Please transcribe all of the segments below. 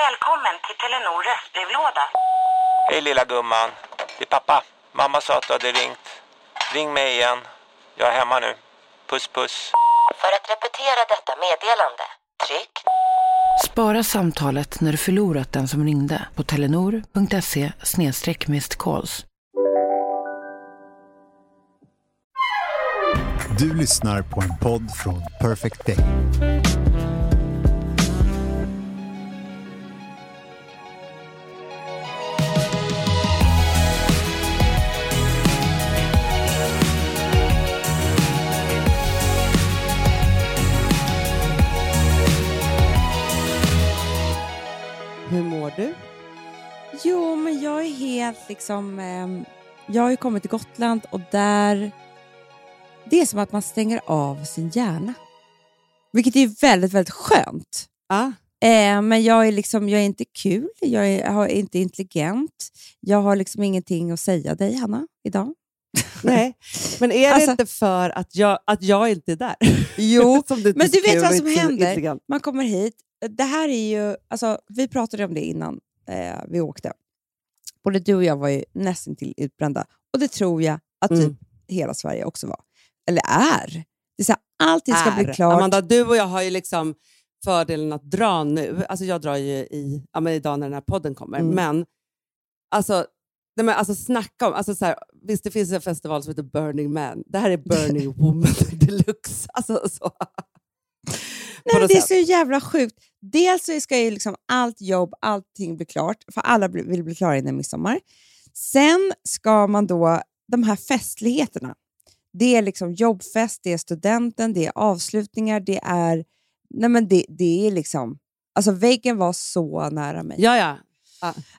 Välkommen till Telenor röstbrevlåda. Hej lilla gumman. Det är pappa. Mamma sa att du hade ringt. Ring mig igen. Jag är hemma nu. Puss puss. För att repetera detta meddelande, tryck Spara samtalet när du förlorat den som ringde på telenor.se calls. Du lyssnar på en podd från Perfect Day. Jo, men jag är helt liksom... ehm, jag har ju kommit till Gotland och där... Det är som att man stänger av sin hjärna. Vilket är väldigt, väldigt skönt. Ja. Eh, men jag är, liksom, jag är inte kul, jag är, jag är inte intelligent. Jag har liksom ingenting att säga dig, Hanna, idag. Nej, men är det Alltså- inte för att jag, att jag inte är där? Jo, men du vet vad som händer? Man kommer hit. Det här är ju... Alltså, vi pratade om det innan eh, vi åkte. Både du och jag var ju nästan till utbrända. Och det tror jag att Mm. typ hela Sverige också var. Eller är. Det är så här, allting ska Är. bli klart. Amanda, du och jag har ju liksom fördelen att dra nu. Alltså jag drar ju i, ja, men idag när den här podden kommer. Mm. Men alltså, nej, men alltså snacka om... Alltså så här, visst, det finns en festival som heter Burning Man. Det här är Burning Woman deluxe. Alltså, så. Nej, det är sätt. så jävla sjukt. Dels så ska ju liksom allt jobb, allting bli klart, för alla vill bli klara innan midsommar. Sen ska man då, de här festligheterna, det är liksom jobbfest, det är studenten, det är avslutningar, det är... Nej men det, det är liksom... Alltså väggen var så nära mig. Ja, ja.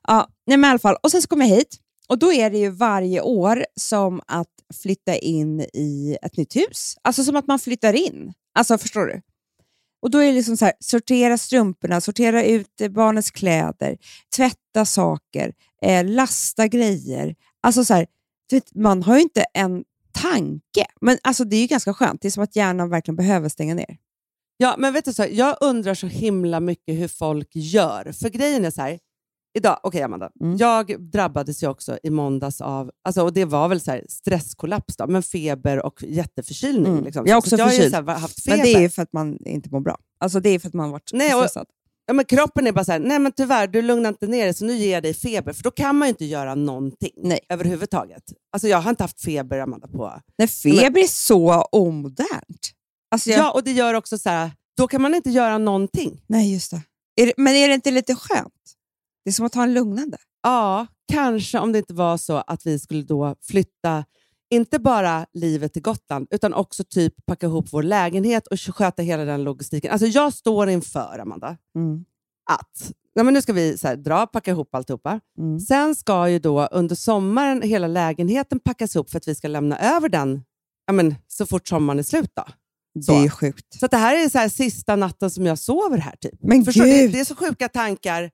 Ja, nej men i alla fall. Och sen så kom jag hit och då är det ju varje år som att flytta in i ett nytt hus. Alltså som att man flyttar in. Alltså förstår du? Och då är det liksom så här, sortera strumporna, sortera ut barnets barnens kläder, tvätta saker, eh, lasta grejer. Alltså så här, man har ju inte en tanke. Men alltså det är ju ganska skönt. Det är som att hjärnan verkligen behöver stänga ner. Ja, men vet du så, här, jag undrar så himla mycket hur folk gör. För grejen är så här, idag, okej Amanda, Mm. jag drabbades ju också i måndags av, alltså, och det var väl så här, stresskollaps, då, men feber och jätteförkylning. Mm. Liksom. Jag Så också jag har förkyld. här, haft feber. Men det är för att man inte mår bra. Alltså det är för att man har varit Nej, och- stressad. ja, men kroppen är bara så här, nej men tyvärr, du lugnar inte ner dig så nu ger jag dig feber. För då kan man ju inte göra någonting Nej. överhuvudtaget. Alltså jag har inte haft feber Amanda på... Nej, feber är så omodernt. Alltså jag, Ja, och det gör också så här, då kan man inte göra någonting. Nej, just det. Är det. Men är det inte lite skönt? Det är som att ha en lugnande. Ja, kanske om det inte var så att vi skulle då flytta, inte bara livet till Gotland, utan också typ packa ihop vår lägenhet och sköta hela den logistiken. Alltså jag står inför, Amanda, Mm. att ja, men nu ska vi så här, dra, packa ihop alltihopa. Mm. Sen ska ju då under sommaren hela lägenheten packas ihop för att vi ska lämna över den ja, men, så fort sommaren är slut. Då. Det Så. är sjukt. Så det här är så här sista natten som jag sover här. Typ. Men Förstår du? Det, gud! det är så sjuka tankar.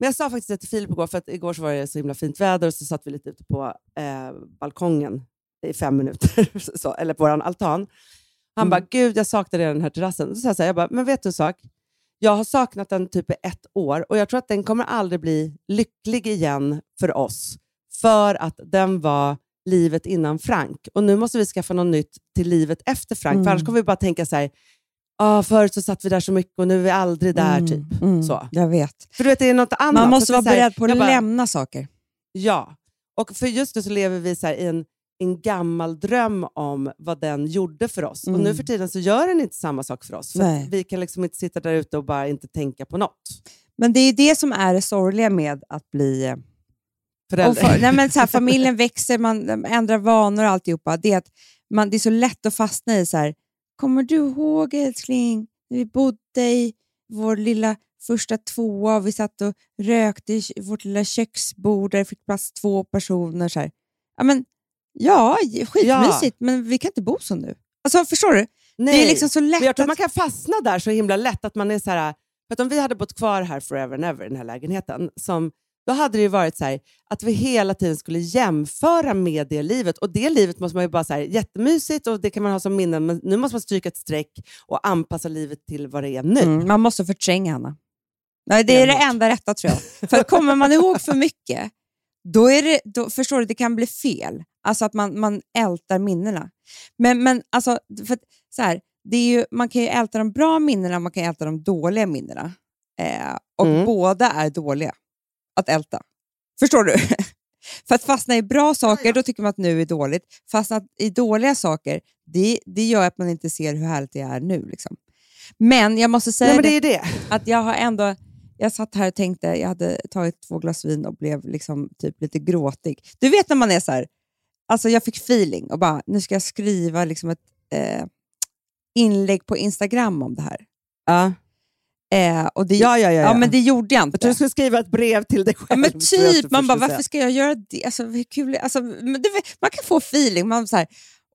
Men jag sa faktiskt det till Filip igår, för att igår så var det så himla fint väder och så satt vi lite ute på eh, balkongen i fem minuter, så, eller på vår altan. Han Mm. bara, gud jag saknar den här terrassen. Då sa jag, så här, jag bara, men vet du en sak? Jag har saknat den typ i ett år och jag tror att den kommer aldrig bli lycklig igen för oss. För att den var livet innan Frank. Och nu måste vi skaffa något nytt till livet efter Frank. Mm. För annars kommer vi bara tänka så här, ah, förut så satt vi där så mycket och nu är vi aldrig där. Mm, typ. mm, Så. Jag vet. För du vet, det är något annat. Man måste att vara här- beredd på att bara, lämna saker. Ja, och för just nu så lever vi så i en, en gammal dröm om vad den gjorde för oss. Och Mm. nu för tiden så gör den inte samma sak för oss. För vi kan liksom inte sitta där ute och bara inte tänka på något. Men det är det som är det sorgliga med att bli... eh, Förälder. Och för, nej men så här, familjen växer, man ändrar vanor och alltihopa. Det är, att man, det är så lätt att fastna i så här, kommer du ihåg älskling, när vi bodde i vår lilla första tvåa och vi satt och rökte i vårt lilla köksbord där det fick plats två personer. Så här. Ja, men, ja, skitmysigt, men vi kan inte bo så nu. Alltså, förstår du? Nej. Det är liksom så lätt Men jag tror att... man kan fastna där så himla lätt att man är så här, för att om vi hade bott kvar här forever and ever i den här lägenheten, som, då hade det ju varit så här, att vi hela tiden skulle jämföra med det livet. Och det livet måste man ju bara säga jättemysigt och det kan man ha som minnen, men nu måste man stryka ett streck och anpassa livet till vad det är nu. Mm, man måste förtränga Hanna. Nej, det är det enda rätta tror jag. För kommer man ihåg för mycket, då är det, då, förstår du, det kan bli fel. Alltså att man, man ältar minnena. Men, men alltså, för så här, det är ju, man kan ju älta de bra minnena man kan älta de dåliga minnena. Eh, och Mm. båda är dåliga att älta. Förstår du? För att fastna i bra saker, då tycker man att nu är dåligt. Fastna i dåliga saker, det, det gör att man inte ser hur härligt det är nu. Liksom. Men jag måste säga Nej, det, det. att jag har ändå... Jag satt här och tänkte, jag hade tagit två glas vin och blev liksom typ lite gråtig. Du vet när man är så här, alltså jag fick feeling och bara, nu ska jag skriva liksom ett eh, inlägg på Instagram om det här. Ja. Eh, och det, Ja, ja, ja, ja. men det gjorde jag Jag inte. tror du skulle skriva ett brev till dig själv. Ja, men jag typ, man bara, varför ska jag göra det? Alltså, hur kul, alltså, vet, man kan få feeling. Man så här,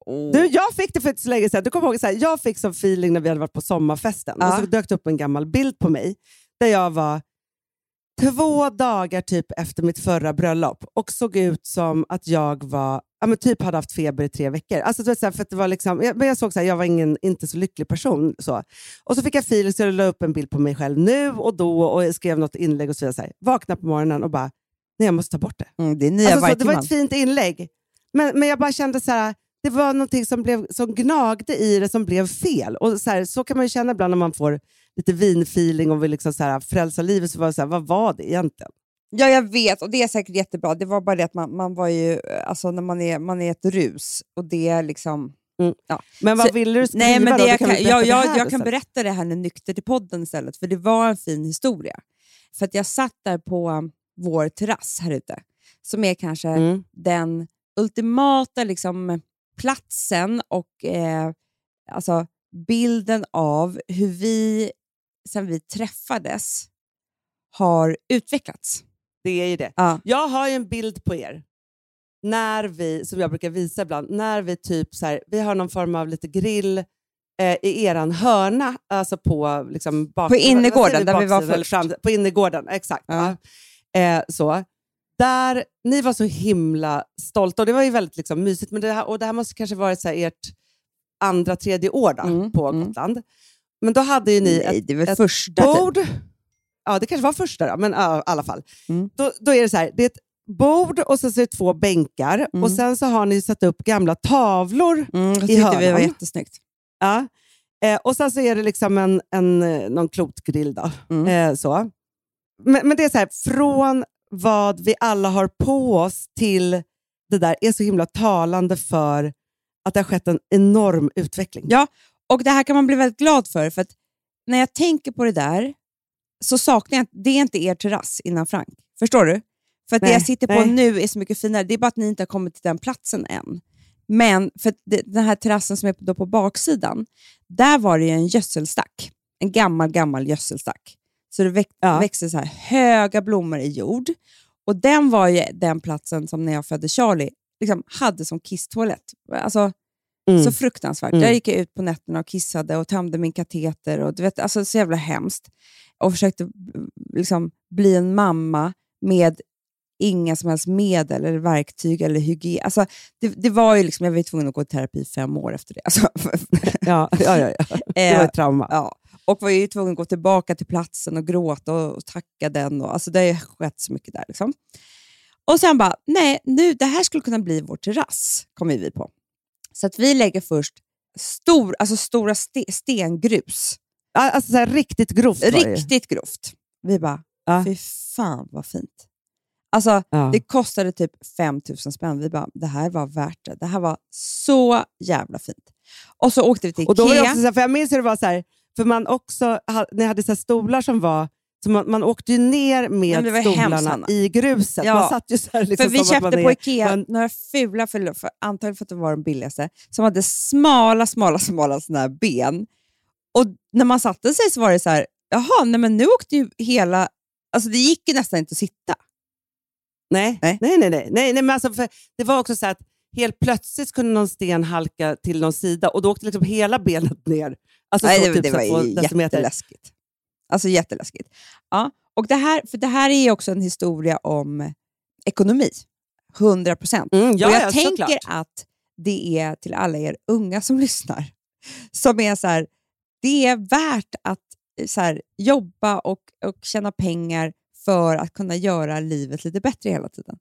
åh. Du, jag fick det för inte så länge sedan. Du kommer ihåg, så här, jag fick som feeling när vi hade varit på sommarfesten. Ja. Och så dök det upp en gammal bild på mig där jag var två dagar typ efter mitt förra bröllop och såg ut som att jag var, ja, men typ hade haft feber i tre veckor. Alltså, du vet, så här, för att det var liksom, jag, men jag såg så här, jag var ingen, inte så lycklig person. Så. Och så fick jag feeling så jag la upp en bild på mig själv nu och då och skrev något inlägg och så vidare. Så här, vakna på morgonen och bara, nej jag måste ta bort det. Mm, det är nya Alltså, så, det var ett fint inlägg, men, men jag bara kände så här, det var någonting som, blev, som gnagde i det som blev fel. Och så, här, så kan man ju känna ibland när man får lite vinfeeling och vill liksom så här, frälsa livet. Så var det så här, vad var det egentligen? Ja, jag vet och det är säkert jättebra. Det var bara det att man, man var ju, alltså när man är, man är ett rus och det är liksom... Ja. Men vad Så- ville du skriva Nej, men då? det Du jag kan jag, det jag, jag kan berätta det här nu nykter till podden istället, för det var en fin historia. För att jag satt där på vår terrass här ute, som är kanske Mm. den ultimata liksom, platsen och eh, alltså, bilden av hur vi, sen vi träffades, har utvecklats. Det är ju det. Ja. Jag har ju en bild på er, när vi, som jag brukar visa ibland, när vi typ så här, vi har någon form av lite grill eh, i eran hörna, alltså på liksom bak, På innergården, där vi var först. Fram, på innergården, exakt. Ja. Ja. Eh, så. Där, ni var så himla stolta och det var ju väldigt liksom, mysigt. Men det här, och det här måste kanske varit så här, ert andra, tredje år då, Mm, på mm. Men då hade ju ni Nej, ett, det väl ett första typ. bord. Ja, det kanske var första då, men ja, i alla fall. Mm. Då, då är det så här, det är ett bord och sen så är det två bänkar Mm. och sen så har ni satt upp gamla tavlor. Mm, det i tyckte vi var hörnan. jättesnyggt. Ja. Eh, och sen så är det liksom en, en, eh, någon klotgrill. Då. Mm. Eh, så. Men, men det är så här, från vad vi alla har på oss till det där är så himla talande för att det har skett en enorm utveckling. Ja, och det här kan man bli väldigt glad för, för att när jag tänker på det där så saknar jag, det är inte er terrass innan Frank. Förstår du? För att det Nej, jag sitter på nej. nu är så mycket finare. Det är bara att ni inte har kommit till den platsen än. Men för det, den här terrassen som är då på baksidan, där var det ju en gödselstack. En gammal, gammal gödselstack. Så det väx, Ja. växte så här höga blommor i jord. Och den var ju den platsen som när jag födde Charlie liksom hade som kisstoalett. Alltså, Mm. så fruktansvärt. Mm. Där gick jag ut på nätterna och kissade och tömde min kateter. Och, du vet, alltså, så jävla hemskt. Och försökte liksom, bli en mamma med inga som helst medel, eller verktyg eller hygien. Alltså, det, det var ju liksom, jag var tvungen att gå i terapi i fem år efter det. Alltså, Ja, ja, ja, ja. Det var eh, ett trauma. ja. Och var ju tvungen att gå tillbaka till platsen och gråta och, och tacka den. Och, alltså, det har ju skett så mycket där. Liksom. Och sen bara, nej, nu, det här skulle kunna bli vår terrass, kommer vi på. Så att vi lägger först stor, alltså stora ste, stengrus. Alltså så här, riktigt grovt. Riktigt grovt. Vi bara, Ja. fy fan vad fint. Alltså, Ja. det kostade typ 5 000 spänn. Vi bara, det här var värt det. Det här var så jävla fint. Och så åkte vi till Och då var det Ikea. också så här, för jag minns hur det var så här, för man också, ni hade så stolar som var, så man, man åkte ju ner med hemskt, stolarna Hanna. i gruset. Ja. Man satt ju så här, liksom För vi köpte man på Ikea en- några fula, för, för, antagligen för att det var de billigaste, som hade smala, smala, smala såna här ben. Och när man satte sig så var det så här, jaha, nej men nu åkte ju hela... Alltså det gick ju nästan inte att sitta. Nej, Nej. nej, nej. nej, nej, nej men alltså det var också så att helt plötsligt kunde någon sten halka till någon sida och då åkte liksom hela benet ner. Alltså Nej, så, det, typ det så var två ju jätteläskigt. Alltså jätteläskigt. Ja, och det här, för det här är också en historia om ekonomi. 100 procent. Mm, ja, och jag ja, tänker såklart. att det är till alla er unga som lyssnar, som är så här, det är värt att eh, så här, jobba och, och tjäna pengar för att kunna göra livet lite bättre hela tiden.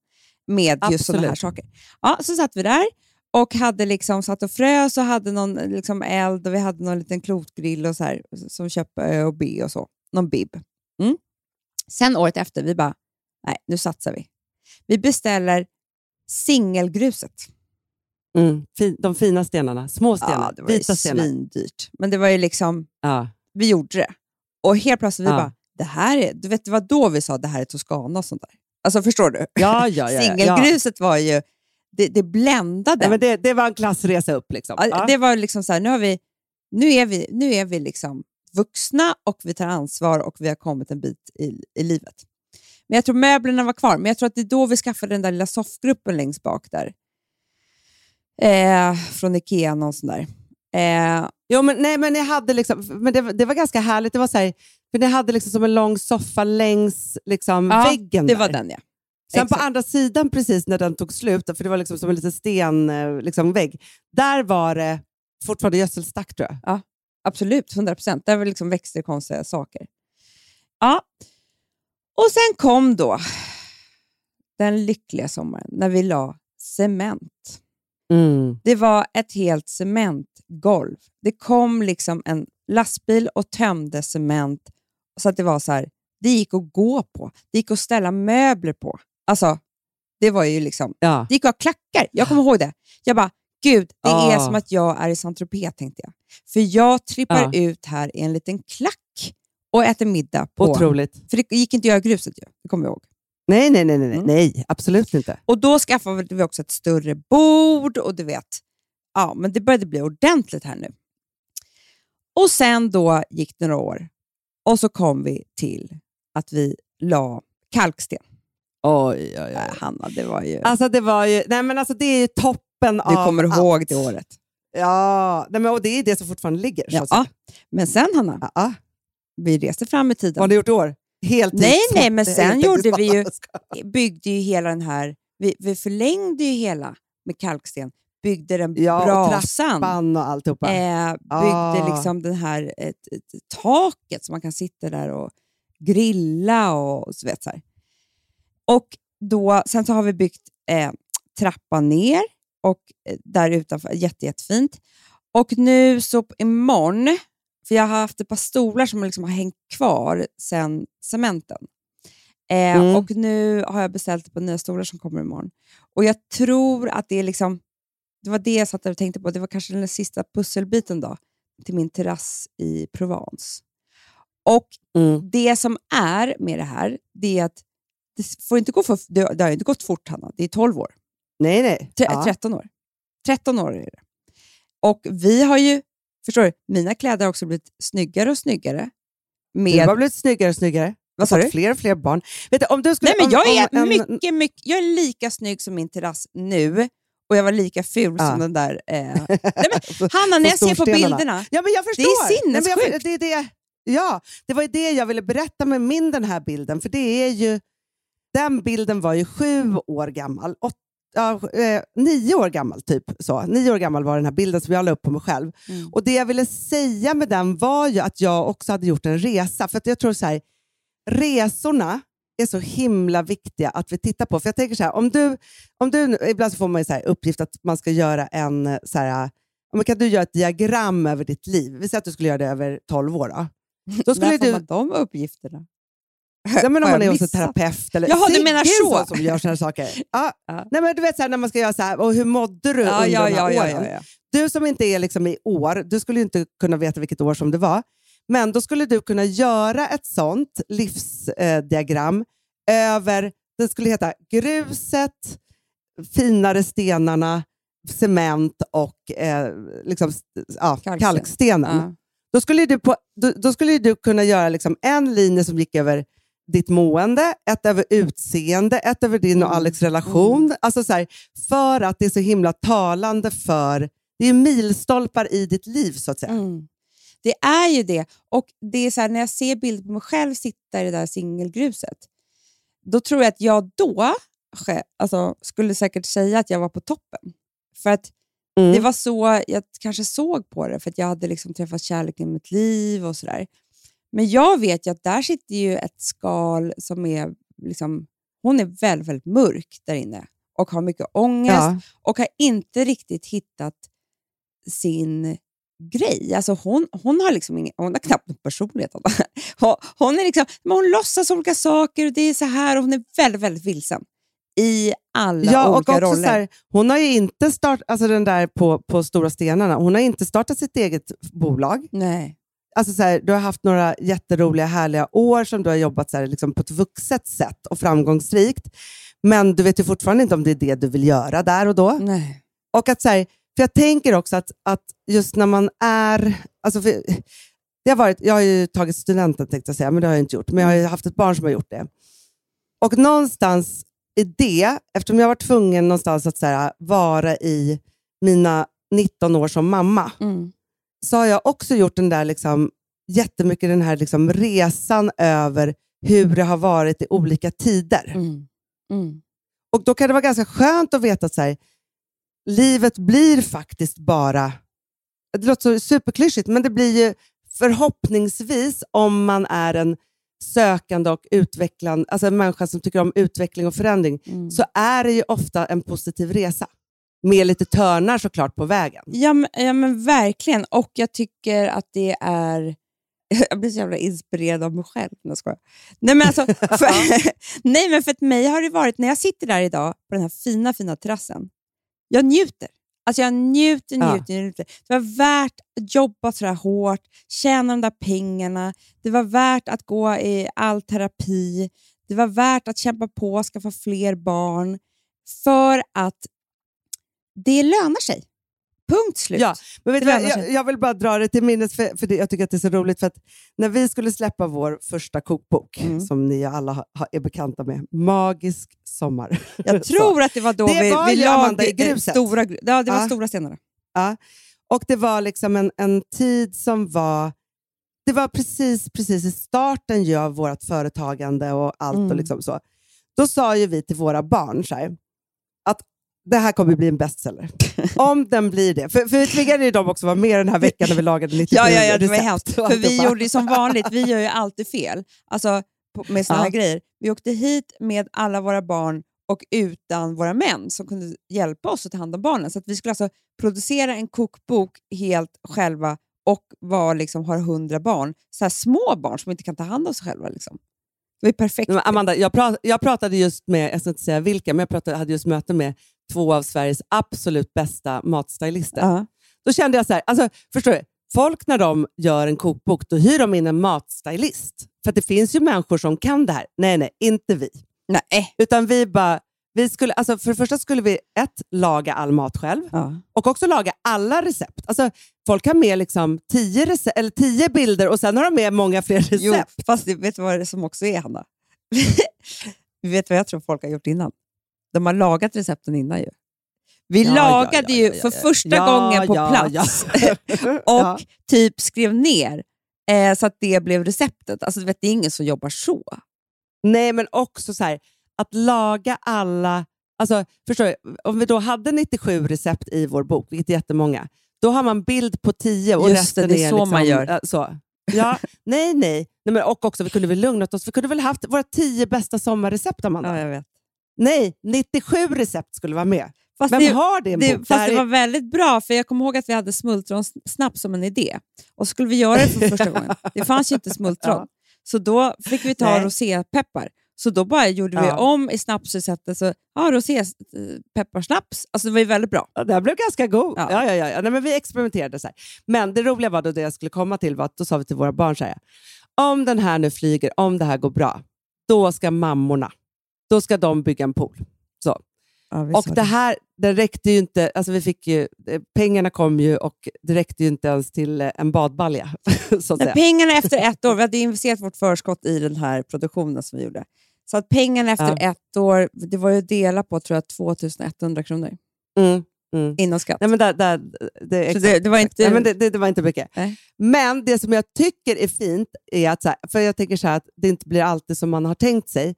Med just sådana här Absolut. saker. Ja, så satt vi där och hade liksom satt och frös och hade någon liksom eld och vi hade någon liten klotgrill och så här, som köpte Ö och B och så. Någon bib. Mm. Sen året efter, vi bara, nej nu satsar vi. Vi beställer singelgruset. Mm, fin, de fina stenarna, små stenar, Ja, det var vita stenar. svindyrt. Men det var ju liksom, Ja. vi gjorde det. Och helt plötsligt vi Ja. bara, det här är, du vet det var då vi sa det här är Toscana och sånt där. Alltså förstår du? Ja, ja, ja, ja. Singelgruset var ju, det, det bländade. Nej, men det, det var en klassresa upp. Liksom. Ja, Ja. Det var liksom så här, nu, har vi, nu är vi, nu är vi liksom vuxna och vi tar ansvar och vi har kommit en bit i, i livet. Men jag tror möblerna var kvar, men jag tror att det är då vi skaffade den där lilla soffgruppen längst bak där. Eh, från Ikea, någon sån där. Eh, Jo, men, nej, men, jag hade liksom, men det, det var ganska härligt. Det var så här, för ni hade liksom som en lång soffa längs liksom, ja, väggen. det där. var den ja. Sen på Exakt. andra sidan, precis när den tog slut, för det var liksom som en liten stenvägg, liksom, vägg, där var det fortfarande gödselstack tror jag. Absolut, 100 procent. Där var liksom växter konstiga saker. Ja. Och sen kom då den lyckliga sommaren när vi la cement. Det var ett helt cementgolv. Det kom liksom en lastbil och tömde cement så att det var så här, det gick att gå på. Det gick att ställa möbler på. Alltså, det var ju liksom, Ja. det gick att ha klackar. Jag kommer ihåg det. Jag bara, gud, det är Ah. som att jag är i Saint-Tropez tänkte jag. För jag trippar Ja. ut här i en liten klack och äter middag på... Otroligt. För det gick inte att göra gruset ju, det kommer jag ihåg. Nej, nej, nej, nej, Mm. nej, absolut inte. Och då skaffade vi också ett större bord och du vet, ja, men det började bli ordentligt här nu. Och sen då gick det några år och så kom vi till att vi la kalksten. Oj, oj, Äh, Hanna, det var ju... Alltså, det, var ju, nej, men alltså, det är ju toppen du av kommer allt. ihåg det året. Ja, nej, men, och det är det som fortfarande ligger. Ja. säga. Men sen Hanna, Ja. Ja. vi reste fram i tiden. Vad har du gjort i år? Heltids- Nej, nej, men sen gjorde vi ju- byggde ju hela den här, vi, vi förlängde ju hela med kalksten, byggde den Ja, och brasan. Trappan och alltihopa. Eh, byggde Ah. liksom den här, ett, ett, taket så man kan sitta där och grilla och så vet så här. Och då, sen så har vi byggt eh, trappan ner och eh, där utanför, jätte, jättefint. Och nu så imorgon, för jag har haft ett par stolar som liksom har hängt kvar sen cementen. Eh, Mm. Och nu har jag beställt par nya stolar som kommer imorgon. Och jag tror att det är liksom, det var det jag satt och tänkte på, det var kanske den sista pusselbiten då, till min terrass i Provence. Och Mm. det som är med det här, det är att det, får inte gå för, det, det har inte gått fort, Hanna. Det är 12 år. Nej, nej. Tre, Ja. 13 år. 13 år är det. Och vi har ju, förstår du, mina kläder har också blivit snyggare och snyggare. Du Med, har blivit snyggare och snyggare. vad sa du? fler och fler barn. Vet du, om du skulle, Nej, men om, jag är, om en- mycket, mycket, jag är lika snygg som min terrass nu och jag var lika ful Ja. som den där... Eh. Nej, men, Hanna, när jag ser på bilderna, Ja, men jag Det är förstår. Nej, jag, sinnessjukt. det, det, ja, det var ju det jag ville berätta med min den här bilden. För det är ju, den bilden var ju sju år gammal. Åt, ja, eh, nio år gammal, typ. Så. Nio år gammal var den här bilden som jag la upp på mig själv. Mm. Och Det jag ville säga med den var ju att jag också hade gjort en resa. För att jag tror så här, resorna är så himla viktiga att vi tittar på. För jag tänker så här, om du, om du, ibland så får man ju så här uppgift att man ska göra en, eh, så här, kan du göra ett diagram över ditt liv? Vi säger att du skulle göra det över 12 år. Då, då skulle när får du, man de uppgifterna? Ja, men om man är hos en terapeut eller Jaha, du menar så. som gör sådana saker. Ja. Ja. Nej, men du vet så här, när man ska göra så här, och hur mådde du Ja, under ja, de här ja, åren? ja. Du som inte är liksom i år, du skulle inte kunna veta vilket år som det var. Men då skulle du kunna göra ett sånt livsdiagram över, det skulle heta gruset, finare stenarna, cement och eh, liksom, ja, Kalksten. kalkstenen. Då skulle du, på, då, då skulle du kunna göra liksom en linje som gick över ditt mående, ett över utseende, ett över din och Alex relation. Alltså så här, för att det är så himla talande för... Det är milstolpar i ditt liv, så att säga. Mm. Det är ju det. Och det är så här, när jag ser bilder på mig själv sitta i det där singelgruset, då tror jag att jag då alltså, skulle säkert säga att jag var på toppen. För att Mm. det var så jag kanske såg på det, för att jag hade liksom träffat kärleken i mitt liv och sådär. Men jag vet ju att där sitter ju ett skal som är, liksom, hon är väldigt, väldigt mörk där inne och har mycket ångest Ja. och har inte riktigt hittat sin grej. Alltså hon, hon, har liksom ingen, hon har knappt någon personlighet. Hon, hon, är liksom, men hon låtsas olika saker och det är så här och hon är väldigt, väldigt vilsen i alla Ja, och olika också roller. så här, hon har ju inte startat, alltså den där på, på Stora Stenarna, hon har inte startat sitt eget bolag. Nej. Alltså så här, du har haft några jätteroliga, härliga år som du har jobbat så här, liksom på ett vuxet sätt och framgångsrikt. Men du vet ju fortfarande inte om det är det du vill göra där och då. Nej. Och att så här, för Jag tänker också att, att just när man är... Alltså för, det har varit, jag har ju tagit studenten, tänkte jag säga, men det har jag inte gjort. Men jag har ju haft ett barn som har gjort det. Och någonstans i det, eftersom jag var tvungen någonstans att så här, vara i mina 19 år som mamma, Mm. Så har jag också gjort den där liksom, jättemycket den här liksom, resan över hur det har varit i olika tider. Mm. Mm. Och Då kan det vara ganska skönt att veta att så här, livet blir faktiskt bara... Det låter så superklyschigt, men det blir ju förhoppningsvis, om man är en sökande och utvecklande, alltså en människa som tycker om utveckling och förändring, Mm. så är det ju ofta en positiv resa. Med lite törnar såklart på vägen. Ja, men, ja, men verkligen. Och jag tycker att det är... Jag blir så jävla inspirerad av mig själv. Jag skojar. Nej, men alltså, för, nej, men för mig har det varit, när jag sitter där idag på den här fina, fina terrassen, jag njuter. Alltså jag njuter, Ja. njuter, njuter. Det var värt att jobba så här hårt, tjäna de där pengarna. Det var värt att gå i all terapi. Det var värt att kämpa på och skaffa fler barn. För att det lönar sig. Punkt slut. Ja, men vet du jag, jag vill bara dra det till minnes, för, för det, jag tycker att det är så roligt. För att när vi skulle släppa vår första kokbok, Mm. som ni alla ha, ha, är bekanta med, Magisk sommar. Jag tror att det var då Det vi, var vi ju la Amanda i det- gruset. Stora, ja, det var Ja. stora stenarna. Ja. Och det var liksom en, en tid som var... Det var precis, precis i starten av vårt företagande och allt. Mm. och liksom så. Då sa ju vi till våra barn så här, det här kommer bli en bestseller. Om den blir det. För, för vi tvingade ju dem också vara med den här veckan när vi lagade 97 Ja, ja, ja, det var hemskt. För vi gjorde ju som vanligt, vi gör ju alltid fel alltså, på, med såna Ja. här grejer. Vi åkte hit med alla våra barn och utan våra män som kunde hjälpa oss att ta hand om barnen. Så att vi skulle alltså producera en kokbok helt själva och var, liksom, har hundra barn. Så små barn som inte kan ta hand om sig själva. Liksom. Det var perfekt. Men Amanda, jag, pra- jag pratade just med, jag ska inte säga vilka, men jag pratade, hade just möte med två av Sveriges absolut bästa matstylister. Ja. Då kände jag så här, alltså, förstår du? Folk när de gör en kokbok, då hyr de in en matstylist. För att det finns ju människor som kan det här. Nej, nej, inte vi. Nej. Utan vi bara, vi skulle, alltså för det första skulle vi ett, laga all mat själv Ja. och också laga alla recept. Alltså, folk har med liksom tio, rece- eller tio bilder och sen har de med många fler recept. Jo, fast det, vet du vad det som också är, Hanna? vet du vad jag tror folk har gjort innan? De har lagat recepten innan ju. Vi Ja, lagade ja, ja, ju ja, ja, för ja. första Ja, gången på ja, plats ja. och Ja. typ skrev ner eh, så att det blev receptet. Alltså, vet, det är ingen som jobbar så. Nej, men också så här, att laga alla... Alltså, förstår du? Om vi då hade 97 recept i vår bok, vilket är jättemånga, då har man bild på 10 och Just det, resten det är är så liksom, man gör. äh, Så. Ja, nej, nej. nej men, och också, vi kunde väl lugnat oss. Vi kunde väl haft våra 10 bästa sommarrecept, Amanda? jag vet. Nej, 97 recept skulle vara med. Fast Vem det, har det det, fast det var väldigt bra, för jag kommer ihåg att vi hade smultronsnaps som en idé. Och så skulle vi göra det för första gången. Det fanns ju inte smultron. Ja. Så då fick vi ta rosépeppar. Så då bara gjorde vi Ja. om i snapsreceptet. Så, ja, rosépepparsnaps. Alltså det var ju väldigt bra. Ja, den blev ganska god. Ja. Ja, ja, ja. Nej, men vi experimenterade så här. Men det roliga var då det jag skulle komma till var att då sa vi till våra barn så här. Om den här nu flyger, om det här går bra, då ska mammorna, då ska de bygga en pool. Så. Ja, Och det här, det räckte ju inte, alltså vi fick ju, eh, pengarna kom ju och det räckte ju inte ens till eh, en badbalja. så pengarna efter ett år, vi hade investerat vårt förskott i den här produktionen som vi gjorde. Så att pengarna efter Ja. ett år, det var ju att dela på tror jag 2100 kronor Mm, mm. innan skatt. Nej, men där, där, det, exakt, det, det var inte... Nej, men det, det, det var inte mycket. Nej. Men det som jag tycker är fint är att, så här, för jag tänker så här att det inte blir alltid som man har tänkt sig.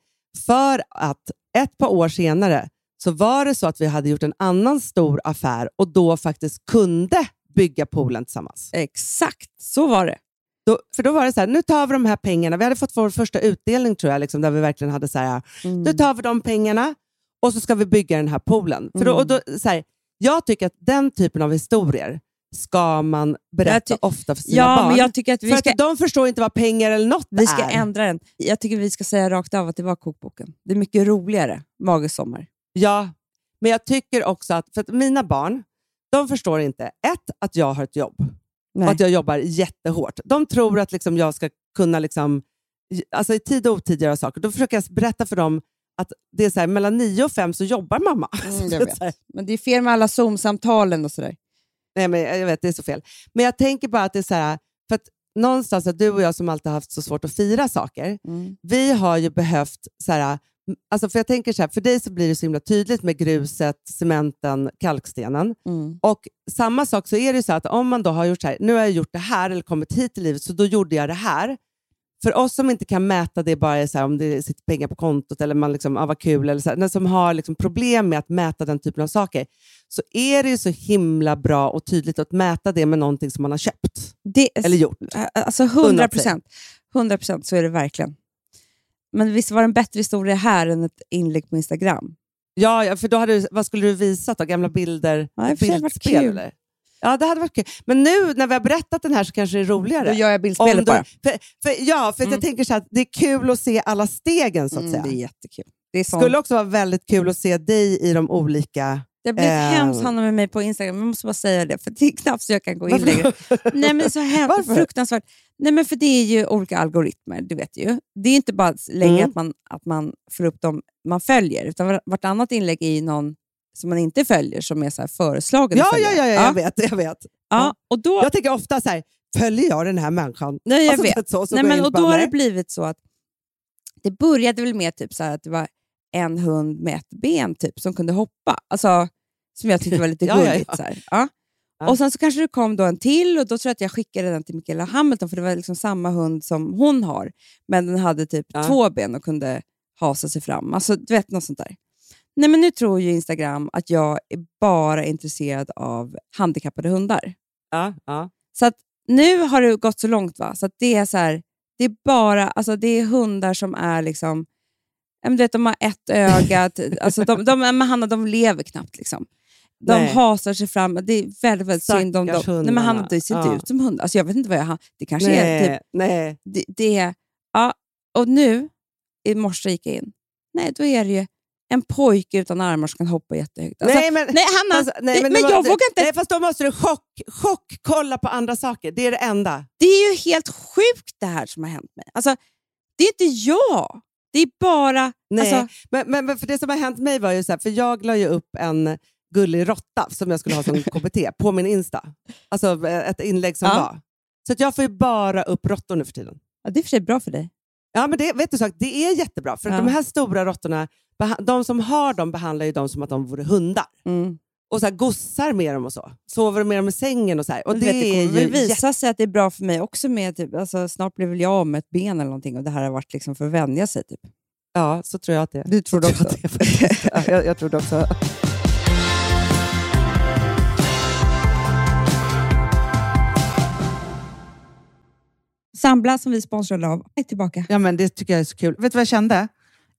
För att ett par år senare så var det så att vi hade gjort en annan stor affär och då faktiskt kunde bygga poolen tillsammans. Exakt, så var det. Då, för då var det så här, nu tar vi de här pengarna. Vi hade fått vår första utdelning tror jag, liksom, där vi verkligen hade så här, Mm. nu tar vi de pengarna och så ska vi bygga den här poolen. För då, Mm. och då, så här, jag tycker att den typen av historier ska man berätta ofta för sina Ja, barn. men jag tycker att vi för ska, att de förstår inte vad pengar eller något vi ska är. ändra den. Jag tycker vi ska säga rakt av att det var kokboken. Det är mycket roligare, Magesommar. Ja, men jag tycker också att, för att mina barn, de förstår inte, ett, att jag har ett jobb Nej. och att jag jobbar jättehårt. De tror att liksom jag ska kunna liksom, alltså i tid och otid göra saker. Då försöker jag berätta för dem att det är så här, mellan nio och fem så jobbar mamma. Mm, jag vet. Men det är fel med alla Zoom-samtalen och sådär. Nej, men jag vet, det är så fel. Men jag tänker bara att det är så här, för att någonstans, att du och jag som alltid har haft så svårt att fira saker, Mm. vi har ju behövt, så här, alltså för jag tänker så här, för dig så blir det så himla tydligt med gruset, cementen, kalkstenen. Mm. Och samma sak så är det så att om man då har gjort så här, nu har jag gjort det här eller kommit hit i livet, så då gjorde jag det här. För oss som inte kan mäta det bara så här, om det sitter pengar på kontot eller man liksom, ah, vad kul, eller så här, som har liksom problem med att mäta den typen av saker, så är det ju så himla bra och tydligt att mäta det med någonting som man har köpt Det, eller gjort. Alltså 100 procent. 100 procent, så är det verkligen. Men visst var det en bättre historia här än ett inlägg på Instagram? Ja, för då hade du, vad skulle du visa då? Gamla bilder? Ja, sig hade det varit kul. eller? Ja, det hade varit kul. Men nu när vi har berättat den här så kanske det är roligare. Då gör jag bildspelet du, bara. för, för, ja, för Mm. jag tänker så här att det är kul att se alla stegen så att Mm, säga. det är jättekul. Det, är skulle också vara väldigt kul att se dig i de olika... det har blivit eh, hemskt Hanna med mig på Instagram, jag måste bara säga det, för det är knappt så jag kan gå in Varför? längre. Nej, men så hemskt, Varför? fruktansvärt. Nej, men för det är ju olika algoritmer, du vet ju. Det är inte bara längre Mm. att, man, att man får upp dem man följer, utan var- vartannat inlägg är ju någon som man inte följer som är så här föreslagen Ja, ja, ja, ja, jag vet. Jag, vet. ja. Och då, jag tänker ofta så här, följer jag den här människan? nej, jag Alltså, vet. Så, så Nej, men, och då har det blivit så att det började väl med typ så att det var en hund med ett ben typ, som kunde hoppa. Alltså, som jag tyckte var lite Ja, ja, gulligt. ja. Så. Ja. Ja. Och Sen så kanske det kom då en till och då tror jag att jag skickade den till Michaela Hamilton för det var liksom samma hund som hon har. Men den hade typ Ja. två ben och kunde hasa sig fram. Alltså, du vet, något sånt där. Nej, men nu tror ju Instagram att jag är bara intresserad av handikappade hundar. Ja, ja. Så att nu har det gått så långt va? så att det är så här, det är bara alltså det är hundar som är liksom, du vet, de har ett öga, alltså de, de, men Hanna, de lever knappt. Liksom. De Nej. hasar sig fram. Det är väldigt, väldigt synd om dem. Stackars Nej, men Hanna, det ser inte Ja. ut som hundar. Alltså, jag vet inte vad jag... Det kanske är Nej, typ... nej. Det, det är, ja, och nu, i morse gick jag in, nej då är det ju en pojke utan armar som kan hoppa jättehögt. Alltså, nej, men, nej, Hanna, Alltså, nej, det- men det jag vågar inte- Nej, fast då måste du chock, chock kolla på andra saker. Det är det enda. Det är ju helt sjukt det här som har hänt mig. Alltså, det är inte jag. Det är bara... Nej, Alltså, men, men, men för det som har hänt mig var ju så här, för jag la ju upp en gullig råtta som jag skulle ha som KBT på min Insta. Alltså eh, ett inlägg som Ja. var. Så att jag får ju bara upp råttor nu för tiden. ja, det är för sig bra för dig. Ja, men det, vet du, sak, det är jättebra. För att Ja. de här stora råttorna, de som har dem behandlar ju dem som att de vore hundar. Mm. Och så här, gossar med dem och så. Sover med dem i sängen och så här. Och det, vet, det kommer väl visa sig att det är bra för mig också. Med, typ, alltså, snart blir väl jag av med ett ben eller någonting och det här har varit liksom för att vänja sig. Typ. Ja, så tror jag att det är. Du tror det också? jag att det ja, jag, jag tror det också. Sambla som vi sponsrade av är tillbaka. Ja, men det tycker jag är så kul. Vet du vad jag kände?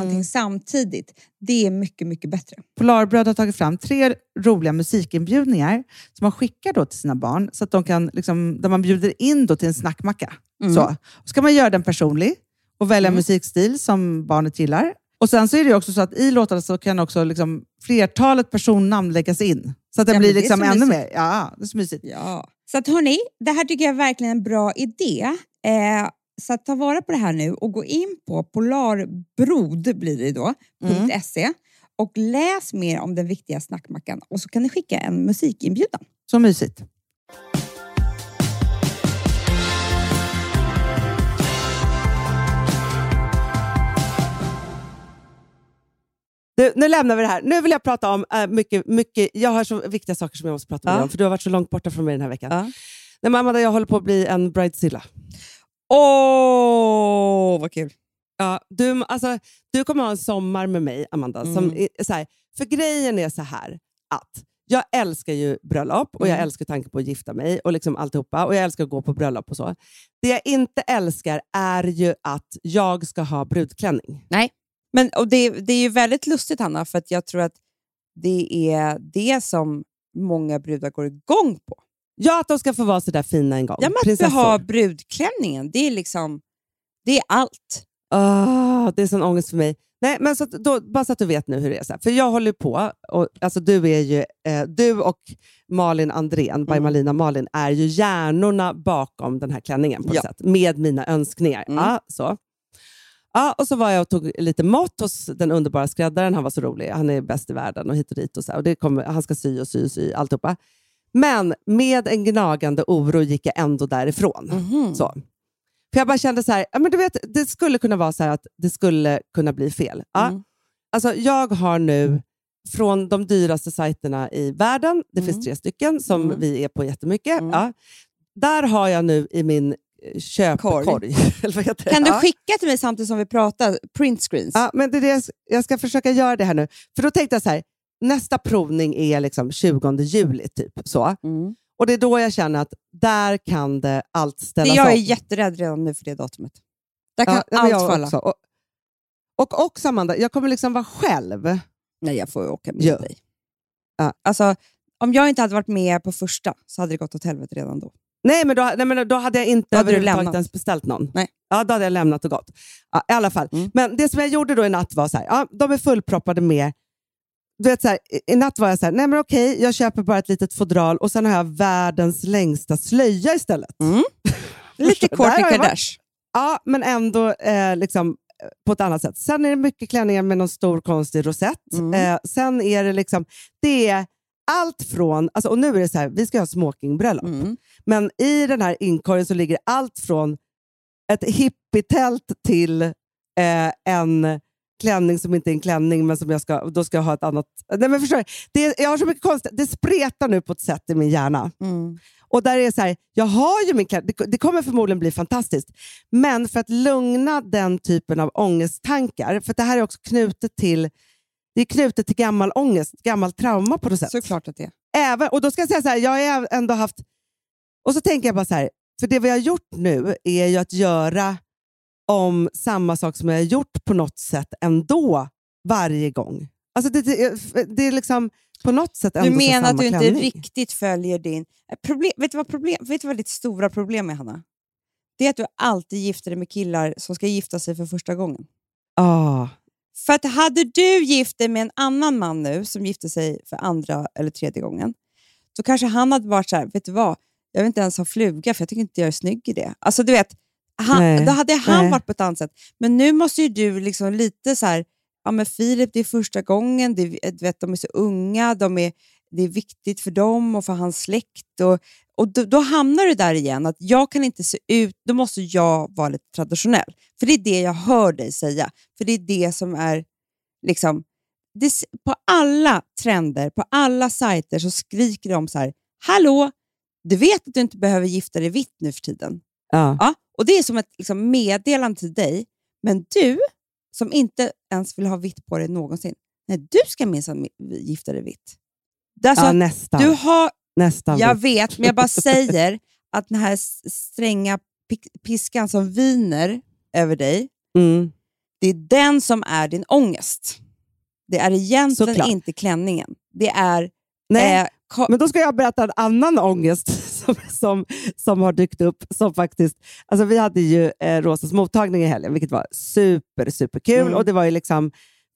någonting samtidigt. Det är mycket, mycket bättre. Polarbröd har tagit fram tre roliga musikinbjudningar som man skickar då till sina barn, så att de kan, liksom, där man bjuder in då till en snackmacka. Mm. Så. Så kan man göra den personlig och välja musikstil som barnet gillar. Och Sen så är det också så att i låtarna så kan också liksom flertalet personnamn läggas in. Så att det Ja, blir det liksom så ännu mysigt. mer. Ja, det är så mysigt. Ja. Så att hörni, det här tycker jag är verkligen en bra idé. Eh, så att ta vara på det här nu och gå in på polarbrod blir det då, Mm. .se och läs mer om den viktiga snackmackan och så kan ni skicka en musikinbjudan. Så mysigt. Du, nu lämnar vi det här. Nu vill jag prata om äh, mycket, mycket... Jag har så viktiga saker som jag måste prata med Ja. dig om, för du har varit så långt borta från mig den här veckan. Ja. Nej, Amanda, jag håller på att bli en bridezilla. Åh, vad kul! Ja, du, alltså, du kommer ha en sommar med mig, Amanda. Som Mm. är, så här, för grejen är så här att jag älskar ju bröllop och jag Mm. älskar tanken på att gifta mig och liksom alltihopa. Och jag älskar att gå på bröllop och så. Det jag inte älskar är ju att jag ska ha brudklänning. Nej, men och det, det är ju väldigt lustigt Hanna, för jag tror att det är det som många brudar går igång på. Ja, att de ska få vara så där fina en gång. Ja, men att Prinsessor. ha brudklänningen, det är liksom, det är allt. Ah, det är sån ångest för mig. Nej, men så att, då, bara så att du vet nu hur det är. Så här. För jag håller på, och, alltså du, är ju, eh, du och Malin Andrén, by Mm. Malina Malin, är ju hjärnorna bakom den här klänningen på Ja. sätt. Med mina önskningar. Mm. Ja, så. Ja, och så var jag och tog lite mått hos den underbara skräddaren. Han var så rolig. Han är bäst i världen och hit och dit. Och så här. Och det kommer, han ska sy och sy och sy, alltihopa. Men med en gnagande oro gick jag ändå därifrån. Mhm. Så. För jag bara kände så här, ja, men du vet, det skulle kunna vara så här att det skulle kunna bli fel. Ja. Mm. Alltså, jag har nu från de dyraste sajterna i världen, det Mm. finns tre stycken som Mm. vi är på jättemycket. Mm. Ja. Där har jag nu i min eh, köpkorg. Kan du skicka till mig samtidigt som vi pratar print screens? Ja, men det är det jag, jag ska försöka göra det här nu. För då tänkte jag så här, nästa provning är liksom 20 juli. typ så. Mm. Och det är då jag känner att där kan det allt ställas jag är om. jätterädd redan nu för det datumet. Där kan Ja, allt falla. också. Och, och också Amanda, jag kommer liksom vara själv. Nej, jag får åka med Ja. dig. Ja. Alltså, om jag inte hade varit med på första så hade det gått åt helvete redan då. Nej, men då, nej, men då hade jag inte hade överhuvudtaget lämnat. ens beställt någon. Nej. Ja, då hade jag lämnat och gått. Ja, I alla fall. Mm. Men det som jag gjorde då i natt var så här, ja, de är fullproppade med du vet, så här, i- natt var jag så här, nej men okej, jag köper bara ett litet fodral och sen har jag världens längsta slöja istället. Lite Förstår- där Kourtney. Kardashian. Ja, men ändå eh, liksom, eh, på ett annat sätt. Sen är det mycket klänningar med någon stor konstig rosett. Mm. Eh, sen är det liksom, det är allt från, alltså, och nu är det så här, vi ska ha smokingbröllop. Mm. Men i den här inkorgen så ligger allt från ett hippietält till eh, en klänning som inte är en klänning, men som jag ska, då ska jag ha ett annat... Nej, men förstår du? Det, jag har så mycket konstigt, det spretar nu på ett sätt i min hjärna. Mm. Och där är så här, jag har ju min klänning, det, det kommer förmodligen bli fantastiskt, men för att lugna den typen av ångesttankar, för det här är också knutet till det är knutet till gammal ångest, gammal trauma på något sätt. Såklart att det är. Även, och då ska jag säga så här, jag har ändå haft... Och så tänker jag bara så här, för det vi har gjort nu är ju att göra om samma sak som jag har gjort på något sätt ändå varje gång. Alltså det, det, det är liksom på något sätt ändå Du menar att du inte klänning. riktigt följer din... Eh, Problem, vet, du vad problem, vet du vad ditt stora problem är, Hanna? Det är att du alltid gifter dig med killar som ska gifta sig för första gången. Ah, För att hade du gift dig med en annan man nu som gifte sig för andra eller tredje gången, så kanske han hade varit så här, vet du vad, jag vill inte ens ha fluga för jag tycker inte jag är snygg i det. Alltså du vet, han, Nej, då hade han nej. varit på ett annat sätt. Men nu måste ju du liksom lite så här, ja men Filip det är första gången, det, är- du vet, de är så unga, de är, det är viktigt för dem och för hans släkt. Och, och då, då hamnar du där igen, att jag kan inte se ut, då måste jag vara lite traditionell. För det är det jag hör dig säga. För det är det som är liksom... Det, på alla trender, på alla sajter så skriker de så här, hallå, du vet att du inte behöver gifta dig vitt nu för tiden. ja. Ja, och Det är som ett liksom, meddelande till dig, men du som inte ens vill ha vitt på dig någonsin, nej, du ska minsann mi- gifta dig vitt. Alltså, ja, nästan. du har, nästan jag vitt. vet, men jag bara säger att den här stränga pi- piskan som viner över dig, Mm. det är den som är din ångest. Det är egentligen Såklart. inte klänningen. Det är... Nej, eh, Men då ska jag berätta en annan ångest som, som, som har dykt upp. Som faktiskt, alltså vi hade ju eh, Rosas mottagning i helgen, vilket var super, super kul. Mm. Och det var ju liksom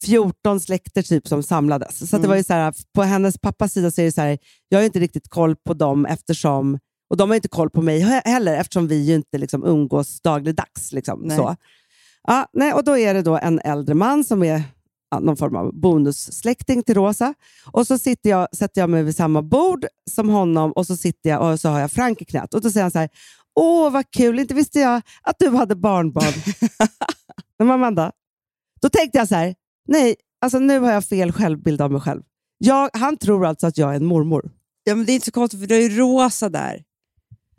14 släkter typ som samlades. Så att det Mm. var ju så här, på hennes pappas sida så är det så här, jag har inte riktigt koll på dem eftersom, och de har inte koll på mig he- heller eftersom vi ju inte liksom umgås dagligdags. Liksom, Nej. så. Ja, nej, och då är det då en äldre man som är någon form av bonussläkting till Rosa. Och så sitter jag, sätter jag mig vid samma bord som honom och så sitter jag och så har jag Frank i knät. Och då säger han så här, åh vad kul, inte visste jag att du hade barnbarn. Men Amanda, då tänkte jag så här, nej, alltså nu har jag fel självbild av mig själv. Jag, han tror alltså att jag är en mormor. ja, men det är inte så konstigt, för du har ju Rosa där.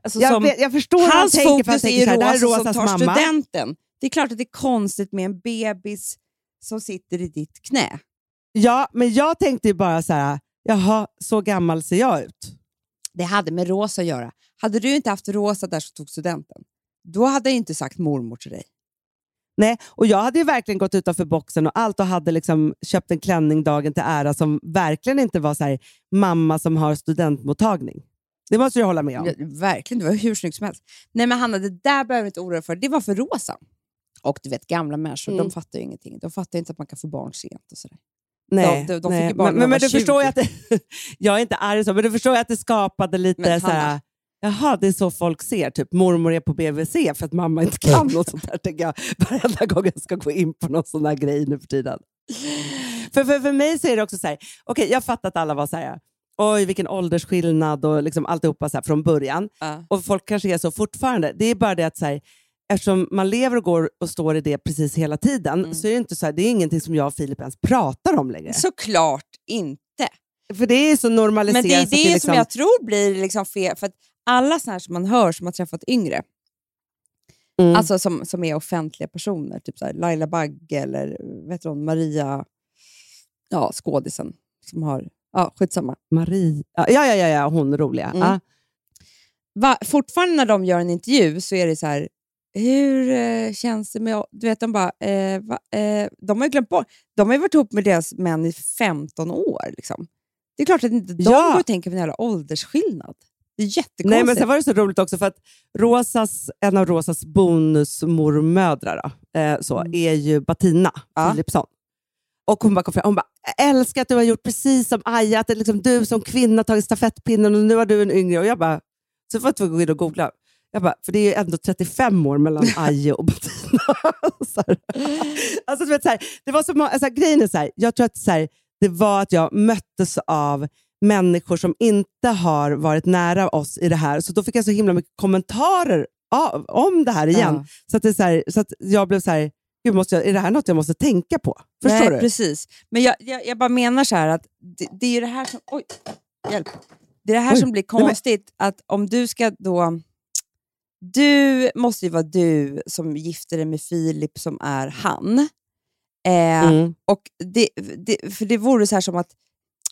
Alltså, Jag, som, vet, jag förstår hur han hans tänker, för han fokus är ju så här, är Rosa som tar mamma. studenten. Det är klart att det är konstigt med en bebis som sitter i ditt knä. Ja, men jag tänkte ju bara så här, jaha, så gammal ser jag ut. Det hade med Rosa att göra. Hade du inte haft Rosa där som tog studenten, då hade jag inte sagt mormor till dig. Nej, och jag hade ju verkligen gått utanför boxen och allt och hade liksom köpt en klänning dagen till ära som verkligen inte var så här, mamma som har studentmottagning. Det måste du hålla med om. Ja, verkligen, det var hur snyggt som helst. Nej men Hanna, det där behöver du inte oroa dig för. Det var för Rosa. Och du vet, gamla människor, Mm. de fattar ju ingenting. De fattar inte att man kan få barn sent och sådär. Nej, de- de fick nej. men, de men, men du förstår ju 20. att det, jag är inte arg så, men du förstår ju att det skapade lite så här, jaha, det är så folk ser, typ mormor är på BVC för att mamma inte kan något sånt där, tänker jag varenda gång jag ska gå in på någon sån här grej nu för tiden. För, för, för mig så är det också så här, okej, jag fattar att alla var så här, oj vilken åldersskillnad och liksom alltihopa så här från början. Ja. Och folk kanske är så fortfarande. Det är bara det att så här, eftersom man lever och går och står i det precis hela tiden, Mm. så är det inte så här, det är ingenting som jag och Filip ens pratar om längre. Såklart inte. För det är så normaliserat. Men det är det att liksom, som jag tror blir liksom fel. För att alla här som man hör som har träffat yngre, mm. alltså som, som är offentliga personer, typ så här Laila Bagge eller vet du, Maria, ja, skådisen, som har, ja, skitsamma. Marie. Ja, ja, ja, ja, hon roliga. Mm. Ja. Va, fortfarande när de gör en intervju så är det så här, hur eh, känns det med... Du vet, de bara, eh, va, eh, de har ju glömt bort, de har ju varit ihop med deras män i 15 år. Liksom. Det är klart att inte de Ja. går och tänker på en jävla åldersskillnad. Det är jättekonstigt. Nej, men sen var det så roligt också för att Rosas, en av Rosas bonusmormödrar eh, så, Mm. är ju Bettina Ja. Philipsson. Och hon bara kom fram hon bara, "Jag älskar att du har gjort precis som Aja, att det liksom du som kvinna tagit stafettpinnen och nu har du en yngre. Och jag bara, så får jag gå in och googla. Jag bara, för det är ju ändå 35 år mellan Aje och Bettina. Alltså, vet, så här, det var så alltså, grejen är så här, jag tror att så här, det var att jag möttes av människor som inte har varit nära oss i det här. Så då fick jag så himla mycket kommentarer av, om det här igen. Ja. Så, att det är så, här, så att jag blev så här, Gud, måste jag, är det här något jag måste tänka på? Förstår Nej, du? Precis. Men jag, jag, jag bara menar så här att det, det är ju det här som... Oj, hjälp. Det är det här Oj. som blir Nej, men- konstigt, att om du ska då... Du måste ju vara du som gifter dig med Filip som är han. Eh, Mm. och det, det, för det vore så här som att,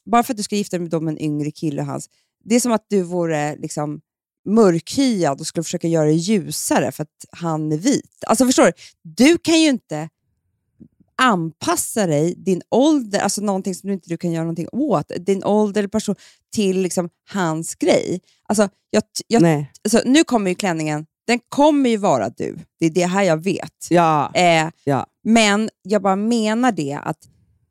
bara för att du ska gifta dig med en yngre kille och hans, det är som att du vore liksom mörkhyad och skulle försöka göra det ljusare för att han är vit. Alltså förstår du? Du kan ju inte anpassa dig, din ålder, alltså någonting som du inte du kan göra någonting åt, din ålder person, till liksom hans grej. Alltså, jag, jag, alltså, nu kommer ju klänningen, den kommer ju vara du. Det är det här jag vet. Ja. Eh, Ja. Men jag bara menar det att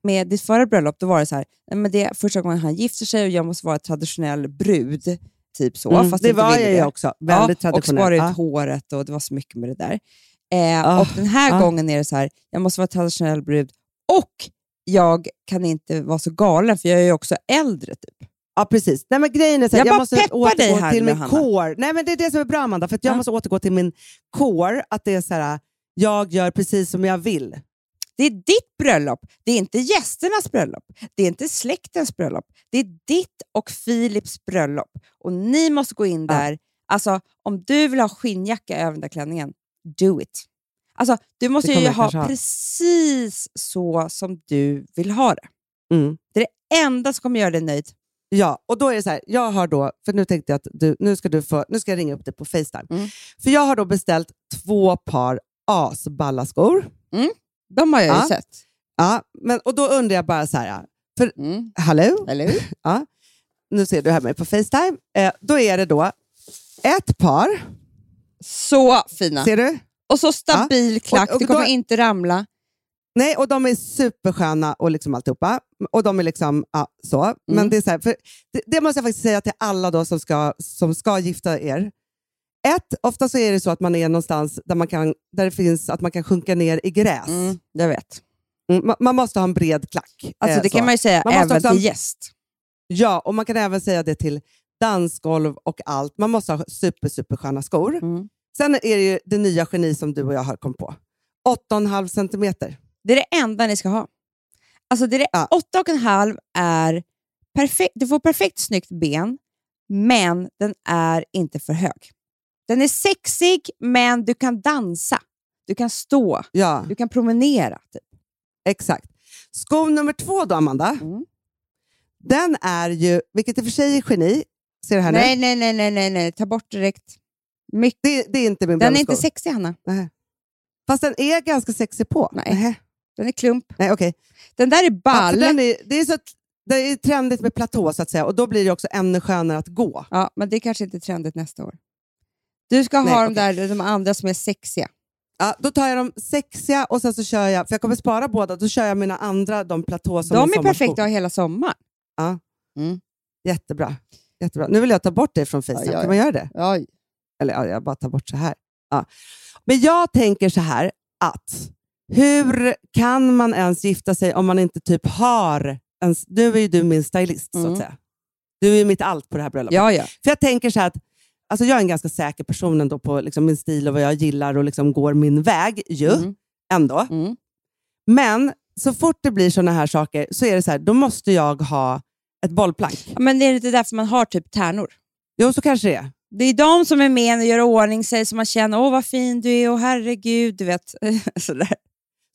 med ditt förra bröllop, då var det så här, men det är första gången han gifter sig och jag måste vara traditionell brud. Typ så. Mm, fast det var jag ju också. Väldigt ja, Och traditionell. spara ut Ja. håret och det var så mycket med det där. Eh, Ah, och den här ah. gången är det så här, jag måste vara traditionell brud och jag kan inte vara så galen för jag är ju också äldre. typ. Ja, precis. Nej, men grejen är så här, Jag jag, måste återgå här till min core. Nej, men det är det som är bra, Amanda. För att jag Ja. måste återgå till min core. Att det är så här, jag gör precis som jag vill. Det är ditt bröllop, det är inte gästernas bröllop, det är inte släktens bröllop. Det är ditt och Philips bröllop. Och ni måste gå in Ja. där. Alltså, om du vill ha skinnjacka över den där klänningen, do it. Alltså, du måste ju ha ha. precis så som du vill ha det. Mm. Det är det enda som kommer göra dig nöjd. Ja, och då är det så här, jag har då, för nu tänkte jag att du, nu ska, du få, nu ska jag ringa upp dig på Facetime. Mm. För jag har då beställt två par asballa skor. De har jag ju Ja. sett. Ja, men, och då undrar jag bara så här, för Mm. hallå? Hur? Ja, nu ser du här med på Facetime. Eh, då är det då ett par, Så fina. ser du? Och så stabil klack, Och- och du kommer då- inte ramla. Nej, och de är supersköna och liksom alltihopa. Och de är liksom, ja, så. Mm. Men det är så här, för det, det måste jag faktiskt säga till alla då som ska, som ska gifta er. Ett, ofta så är det så att man är någonstans där, man kan, där det finns att man kan sjunka ner i gräs. Mm, jag vet. Mm, man, man måste ha en bred klack. Alltså, eh, det så. kan man ju säga Man även till gäst. Ja, och man kan även säga det till dansgolv och allt. Man måste ha super, supersköna skor. Mm. Sen är det ju det nya geni som du och jag har kommit på. 8,5 centimeter. Det är det enda ni ska ha. Alltså det är det, Ja. åtta och en halv är perfekt. Du får perfekt snyggt ben, men den är inte för hög. Den är sexig, men du kan dansa. Du kan stå. Ja, Du kan promenera. Typ. exakt. Sko nummer två då, Amanda. Mm. Den är ju, vilket i och för sig är geni, ser du här Nej, nu? nej, nej, nej, nej, nej. Ta bort direkt. Mycket. Det, det är inte min Den är inte sexig, Hanna. Nej. Fast den är ganska sexig på. Nej. Nähä. Den är klump. Nej, okej. Den där är Ja, ball. den är, det, är så, det är trendigt med platå så att säga och då blir det också ännu skönare att gå. Ja, men det är kanske inte är trendigt nästa år. Du ska Nej, ha de okej. där de andra som är sexiga. Ja, då tar jag de sexiga och sen så kör jag, för jag kommer spara båda, då kör jag mina andra, de platå som De är sommarsko. perfekta att ha hela sommaren. Ja. Mm. Jättebra. Jättebra. Nu vill jag ta bort det från Facetime. Ja, ja, Kan man göra det? Oj. Eller ja, jag bara tar bort så här. Ja. Men jag tänker så här att hur kan man ens gifta sig om man inte typ har en... Nu är ju du min stylist så Mm. att säga. Du är mitt allt på det här bröllopet. Ja, ja. För jag tänker så här att alltså jag är en ganska säker person ändå på liksom min stil och vad jag gillar och liksom går min väg ju, Mm. ändå. Mm. Men så fort det blir såna här saker så är det så här, då måste jag ha ett bollplank. Ja, Men det är inte därför man har typ tärnor. Jo, så kanske det är. Det är de som är med och gör ordning sig så man känner åh vad fin du är, åh herregud, du vet. Sådär.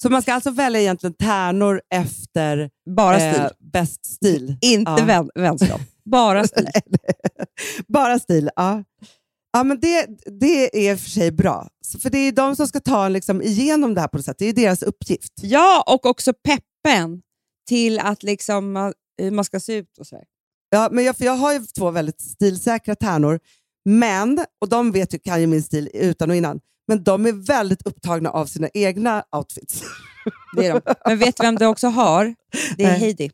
Så man ska alltså välja egentligen tärnor efter Bara stil. eh, bäst stil. inte ja. vän, vänskap. Bara stil. Bara stil, ja. Ja, men det, det är för sig bra. För det är de som ska ta liksom igenom det här på något sätt. Det är deras uppgift. Ja, och också peppen till att liksom man, man ska se ut och så. Ja, men jag, för jag har ju två väldigt stilsäkra tärnor, men, och de vet ju, kan ju min stil utan och innan, men de är väldigt upptagna av sina egna outfits. Det är de. Men vet du vem du också har? Det är Nej. Heidi.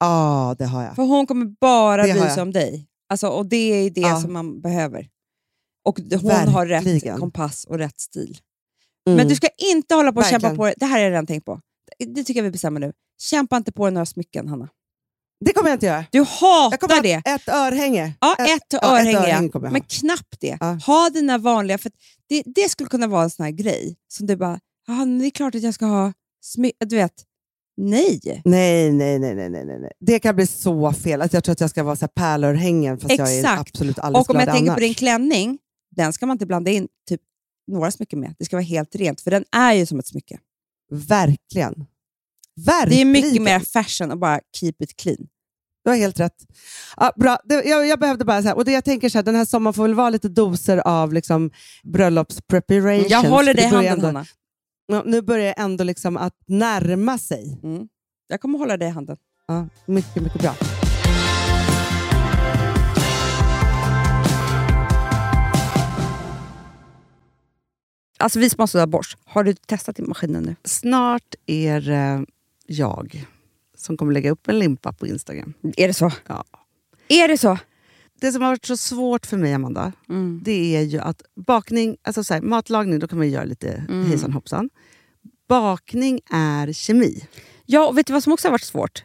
Ja, det har jag. För hon kommer bara Det bry sig om dig. Alltså, och det är det Ja. som man behöver. Och hon har rätt Verkligen. kompass och rätt stil. Mm. Men du ska inte hålla på och kämpa Verkligen. på det. Det här har jag redan tänkt på. Det tycker jag vi bestämmer nu. Kämpa inte på dig några smycken, Hanna. Det kommer jag inte göra. Du Jag hatar kommer det. ha ett örhänge. Ja, ett, ja, örhänge, ett ja. örhänge kommer jag ha. men knappt det. Ja. Ha dina vanliga, för det, det skulle kunna vara en sån här grej som du bara, "Jaha, men det är klart att jag ska ha. Du vet, nej. Nej, nej, nej, nej, nej, nej. Det kan bli så fel. Att jag tror att jag ska vara så pärlörhängen fast jag är Exakt. absolut alldeles Och om jag tänker annars. på din klänning, den ska man inte blanda in typ några smycken med. Det ska vara helt rent, för den är ju som ett smycke. Verkligen. Verkligen. Det är mycket mer fashion att bara keep it clean. Du har helt rätt. Ja, bra. Det, jag, jag behövde bara så här, och det jag tänker så här, den här sommaren får väl vara lite doser av liksom, bröllopspreparations. Jag håller dig i handen, ändå, Hanna. Nu börjar det ändå liksom att närma sig. Mm. Jag kommer hålla dig i handen. Ja, mycket, mycket bra. Alltså vi sponsrar av Bosch. Har du testat i maskinen nu? Snart är jag som kommer lägga upp en limpa på Instagram. Är det så? Ja. Är det så? Det som har varit så svårt för mig, Amanda, Mm. det är ju att bakning, alltså så här, matlagning, då kan man ju göra lite Mm. hejsan hoppsan. Bakning är kemi. Ja, och vet du vad som också har varit svårt?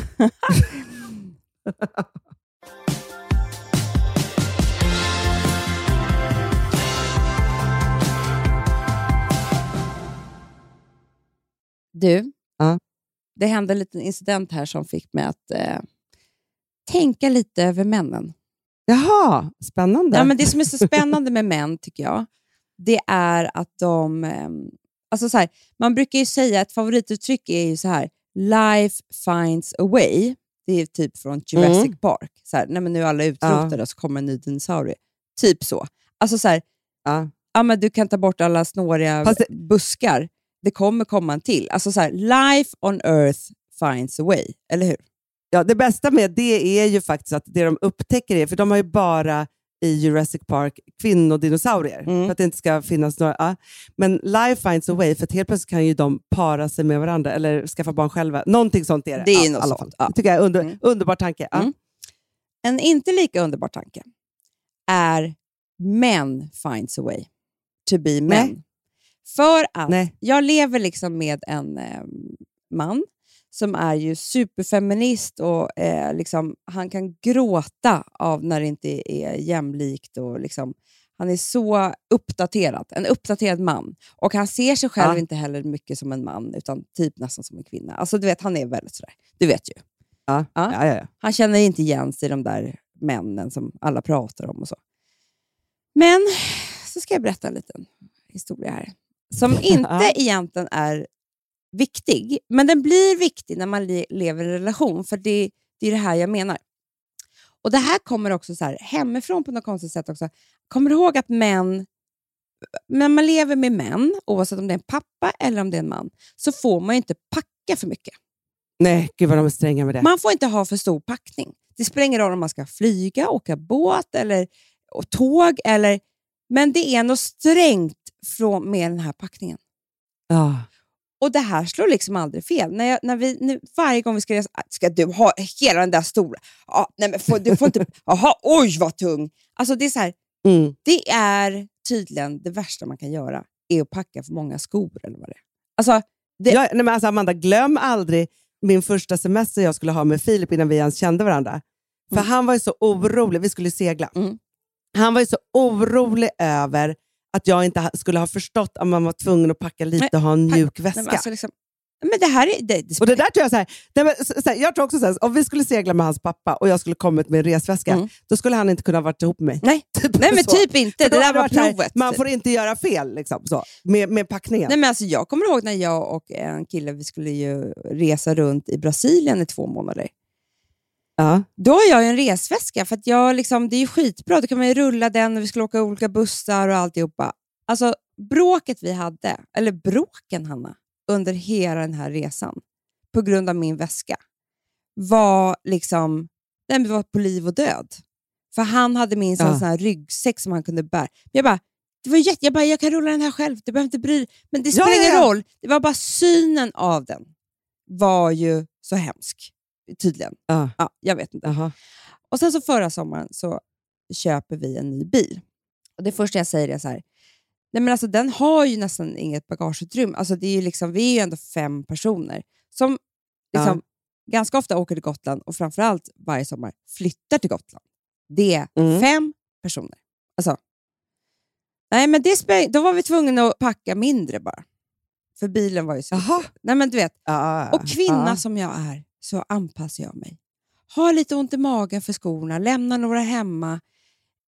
Du, Ja. det hände en liten incident här som fick mig att eh, tänka lite över männen. Jaha, spännande. Ja, men det som är så spännande med män, tycker jag, det är att de... ehm, Alltså så här, man brukar ju säga, ett favorituttryck är ju så här, life finds a way. Det är typ från Jurassic Mm. Park. Så här, nej, men nu är alla utrotade och så kommer en ny dinosaurie. Typ så. Alltså så här, Ja. ja, men du kan ta bort alla snåriga det- buskar. Det kommer komma en till. Alltså så här, life on earth finds a way. Eller hur? Ja, det bästa med det är ju faktiskt att det de upptäcker är, för de har ju bara i Jurassic Park kvinnodinosaurier. Mm. För att det inte ska finnas några. Ja. Men life finds a way, för att helt plötsligt kan ju de para sig med varandra eller skaffa barn själva. Någonting sånt är det. Det är Ja, något sånt, ja. Tycker jag är under, Mm. underbar tanke. Ja. Mm. En inte lika underbar tanke är men finds a way to be men. För att Nej. jag lever liksom med en eh, man som är ju superfeminist och eh, liksom, han kan gråta av när det inte är jämlikt. Och liksom, han är så uppdaterad, en uppdaterad man. Och han ser sig själv Ja. inte heller mycket som en man, utan typ nästan som en kvinna. Alltså du vet, han är väldigt sådär, du vet ju. Ja. Ja. Han känner inte igen sig i de där männen som alla pratar om och så. Men så ska jag berätta en liten historia här. Som inte egentligen är viktig, men den blir viktig när man le- lever i en relation, för det, det är det här jag menar. Och Det här kommer också så här, hemifrån på något konstigt sätt också. Kommer du ihåg att män, när man lever med män, oavsett om det är en pappa eller om det är en man, så får man inte packa för mycket. Nej, gud vad de är stränga med det. Man får inte ha för stor packning. Det spelar ingen roll om man ska flyga, åka båt eller och tåg. Eller, men det är något strängt från, med den här packningen. Ja. Och det här slår liksom aldrig fel. När jag, när vi, nu, varje gång vi ska resa, "Ah, ska du ha hela den där stora? Ja, nej men får, du får inte... Jaha, oj vad tung! Alltså det är så här, Mm. det är tydligen det värsta man kan göra, är att packa för många skor eller vad det är. Alltså, det, Ja, nej, men alltså, Amanda, glöm aldrig min första semester jag skulle ha med Filip innan vi ens kände varandra. För Mm. han var ju så orolig, vi skulle segla. Mm. Han var ju så orolig över att jag inte skulle ha förstått att man var tvungen att packa lite och ha en mjuk nej, väska. men alltså liksom, men det här är... Det, det och det där tror jag, så här, nej, men, så, så här, jag tror också så här, om vi skulle segla med hans pappa och jag skulle kommit med en resväska, Mm. då skulle han inte kunna varit ihop med mig. Nej, Typ nej men så. typ inte. För Det där var så här, provet. Man får inte göra fel liksom, så, med, med packningen. Nej, men alltså, jag kommer ihåg när jag och en kille vi skulle ju resa runt i Brasilien i två månader. Ja. Då har jag en resväska, för att jag liksom, det är ju skitbra. Då kan man ju rulla den och vi skulle åka olika bussar och alltihopa. Alltså, bråket vi hade, eller bråken Hanna, under hela den här resan, på grund av min väska, var liksom det var på liv och död. För han hade min Ja. sån här ryggsäck som han kunde bära. Jag bara, det var jätte, jag, bara, jag kan rulla den här själv, du behöver inte bry dig. Men det spelar ja, ingen ja. roll. Det var bara synen av den var ju så hemsk, tydligen. Ja. Ja, jag vet inte. Jaha. Och sen så förra sommaren så köper vi en ny bil. Och Det första jag säger är så här, nej men alltså den har ju nästan inget bagageutrymme. Alltså det är ju liksom, vi är ju ändå fem personer som liksom, ganska ofta åker till Gotland och framförallt varje sommar flyttar till Gotland. Det är Mm. fem personer. Alltså, nej men det då var vi tvungna att packa mindre bara. För bilen var ju så... Nej men du vet, och kvinna som jag är så anpassar jag mig. Har lite ont i magen för skorna, lämnar några hemma,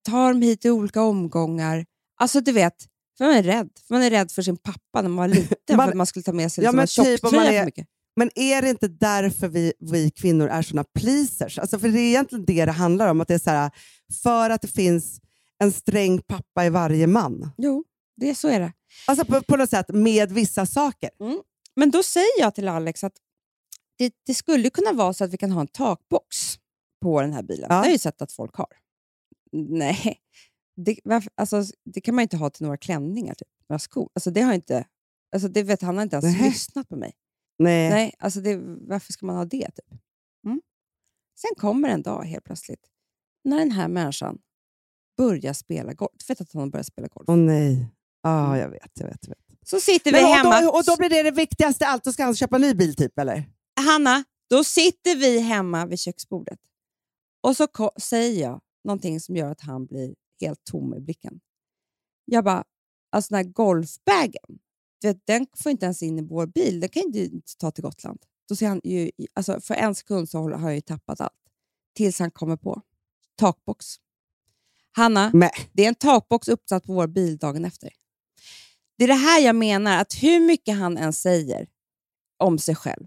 tar dem hit i olika omgångar. Alltså du vet, för man är rädd. För man är rädd för sin pappa när man var liten, Man- för att man skulle ta med sig Ja, liksom en typ tjocktröja är- för mycket. Men är det inte därför vi, vi kvinnor är såna pleasers? Alltså för det är egentligen det det handlar om. Att det är så här, för att det finns en sträng pappa i varje man. Jo, det, så är det. Alltså på, på något sätt med vissa saker. Men då säger jag till Alex att det, det skulle kunna vara så att vi kan ha en takbox på den här bilen. Ja. Det har jag ju sett att folk har. Nej, det, varför, alltså, det kan man ju inte ha till några klänningar, typ. några skor. Alltså, det har inte, alltså, det vet, han har inte ens Nähä. lyssnat på mig. Nej. Nej, alltså det, varför ska man ha det? Typ? Mm. Sen kommer en dag helt plötsligt när den här människan börjar spela golf. Du vet att han har börjat spela golf. Åh nej. Ja, jag vet. Jag vet, jag vet. Så sitter vi Men, och, hemma. då, och då blir det det viktigaste allt. Då ska han köpa en ny bil typ, eller? Hanna, då sitter vi hemma vid köksbordet och så säger jag någonting som gör att han blir helt tom i blicken. Jag bara, alltså den här golfbagen, vet, den får inte ens in i vår bil. Den kan inte inte ta till Gotland. Då ser han ju, alltså för en sekund så har jag ju tappat allt. Tills han kommer på takbox. Hanna, Nej. det är en takbox uppsatt på vår bil dagen efter. Det är det här jag menar, att hur mycket han än säger om sig själv,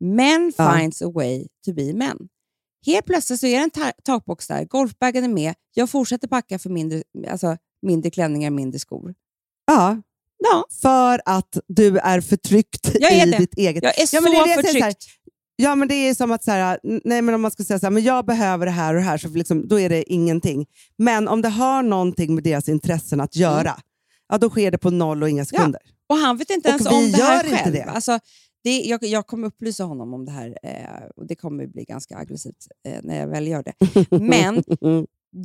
men Ja. finds a way to be men. Helt plötsligt så är det en ta- takbox där, golfbagen är med, jag fortsätter packa för mindre, alltså, mindre klänningar, mindre skor. Ja, Ja, för att du är förtryckt Jag är i det. ditt eget... jag är Ja, men det så är det så här, förtryckt. Ja, men det är som att så här, nej, men om man ska säga så här, men jag behöver det här och det här, så liksom, då är det ingenting. Men om det har någonting med deras intressen att göra, ja, då sker det på noll och inga sekunder. Och han vet inte Och ens om det här själv. det. Alltså, det, jag, jag kommer upplysa honom om det här eh, och det kommer bli ganska aggressivt eh, när jag väl gör det. Men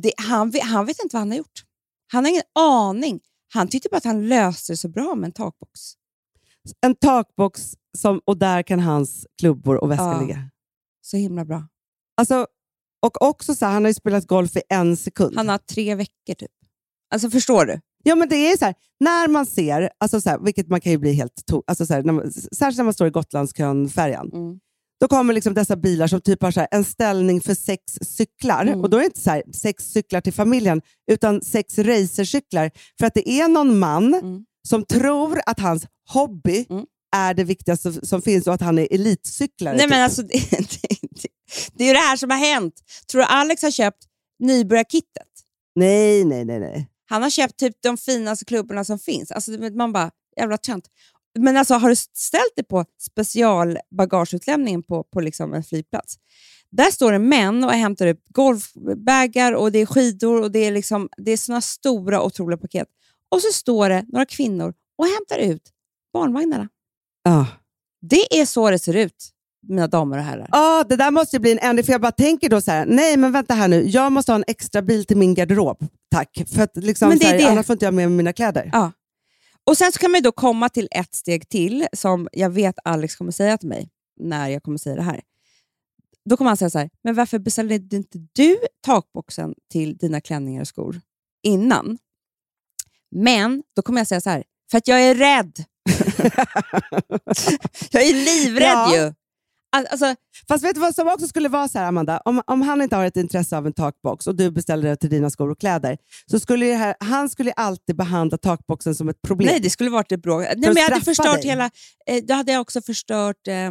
det, han, vet- han vet inte vad han har gjort. Han har ingen aning. Han tyckte bara att han löste det så bra med en takbox. En takbox som, och där kan hans klubbor och väskor Ja. ligga. Så himla bra. Alltså, och också så här, han har ju spelat golf i en sekund. Han har tre veckor typ. Alltså förstår du? Ja, men det är så här, när man ser, alltså så här, vilket man kan ju bli helt to- alltså så här, när man, särskilt när man står i Gotlandskön-färjan, Mm. då kommer liksom dessa bilar som typ har så en ställning för sex cyklar. Mm. Och då är det inte så sex cyklar till familjen, utan sex racercyklar. För att det är någon man Mm. som tror att hans hobby Mm. är det viktigaste som finns och att han är elitcyklare. Nej, typ. men alltså, det, det, det, det är ju det här som har hänt. Tror du Alex har köpt nybörjarkittet? Nej, nej, nej. nej. Han har köpt typ de finaste klubborna som finns. Alltså, man bara, jävla tönt. Men alltså, har du ställt dig på specialbagageutlämningen på, på liksom en flygplats? Där står det män och hämtar upp golfbagar och det är skidor och det är, liksom, det är såna stora otroliga paket. Och så står det några kvinnor och hämtar ut barnvagnarna. Ja. Det är så det ser ut, mina damer och herrar. Ja, det där måste ju bli en ändring, för jag bara tänker då så här, nej men vänta här nu, jag måste ha en extra bil till min garderob, tack. För att liksom, Men det så är här, det. annars får inte jag med mig mina kläder. Ja. Och Sen så kan man då komma till ett steg till som jag vet Alex kommer säga till mig när jag kommer säga det här. Då kommer han säga så här, men varför beställde inte du takboxen till dina klänningar och skor innan? Men då kommer jag säga så här, för att jag är rädd. jag är livrädd Ja. ju. Al- Alltså, Fast vet du vad som också skulle vara så här, Amanda? Om, om han inte har ett intresse av en takbox och du beställer det till dina skor och kläder, så skulle här, han skulle alltid behandla takboxen som ett problem. nej, det skulle varit ett bråk. Nej, men jag hade förstört dig. hela... Eh, då hade jag också förstört eh,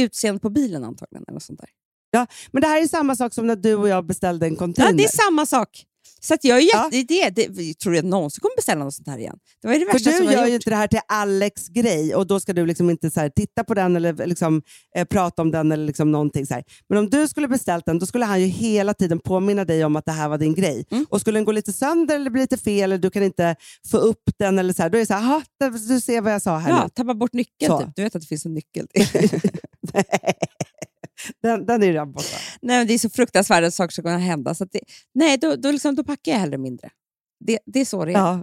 utseendet på bilen antagligen. Eller sånt där. Men det här är samma sak som när du och jag beställde en container. Ja, det är samma sak. Så jag är Ja. det, det, det, tror jag någonsin kommer beställa något sånt här igen. Det var det För värsta du som jag gör ju inte det här till Alex grej och då ska du liksom inte så titta på den eller liksom, eh, prata om den eller liksom någonting. Så här. Men om du skulle beställt den, då skulle han ju hela tiden påminna dig om att det här var din grej. Mm. Och skulle den gå lite sönder eller bli lite fel eller du kan inte få upp den, eller så här, då är det så här, "Aha, det- du ser vad jag sa här Ja, nu. tappa bort nyckeln. Typ. Du vet att det finns en nyckel. den, den är ju redan borta. nej, det är så fruktansvärda saker som kan hända. Så att det, nej, då, då, liksom, då packar jag hellre mindre. Det, det är så det är. Ja.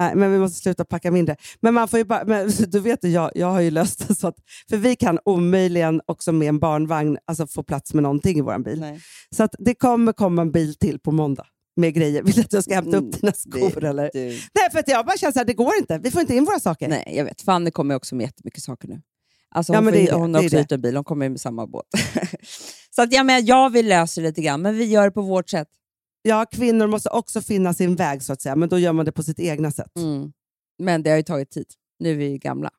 Nej, men vi måste sluta packa mindre. Men man får ju bara, men, du vet, ju, jag, jag har ju löst det så att, för vi kan omöjligen också med en barnvagn alltså, få plats med någonting i vår bil. Nej. Så att det kommer komma en bil till på måndag med grejer. Vill du att jag ska hämta Mm, upp dina skor? det- eller? Du, Nej, för att jag bara känner här, det går inte. Vi får inte in våra saker. nej, jag vet. Fanny kommer också med jättemycket saker nu. Alltså, Ja, hon, men får, det hon har också hyrt en bil, hon kommer med samma båt. så att, ja, men jag vill lösa det lite grann, men vi gör det på vårt sätt. Ja, kvinnor måste också finna sin väg, så att säga, men då gör man det på sitt egna sätt. Mm. Men det har ju tagit tid. Nu är vi gamla.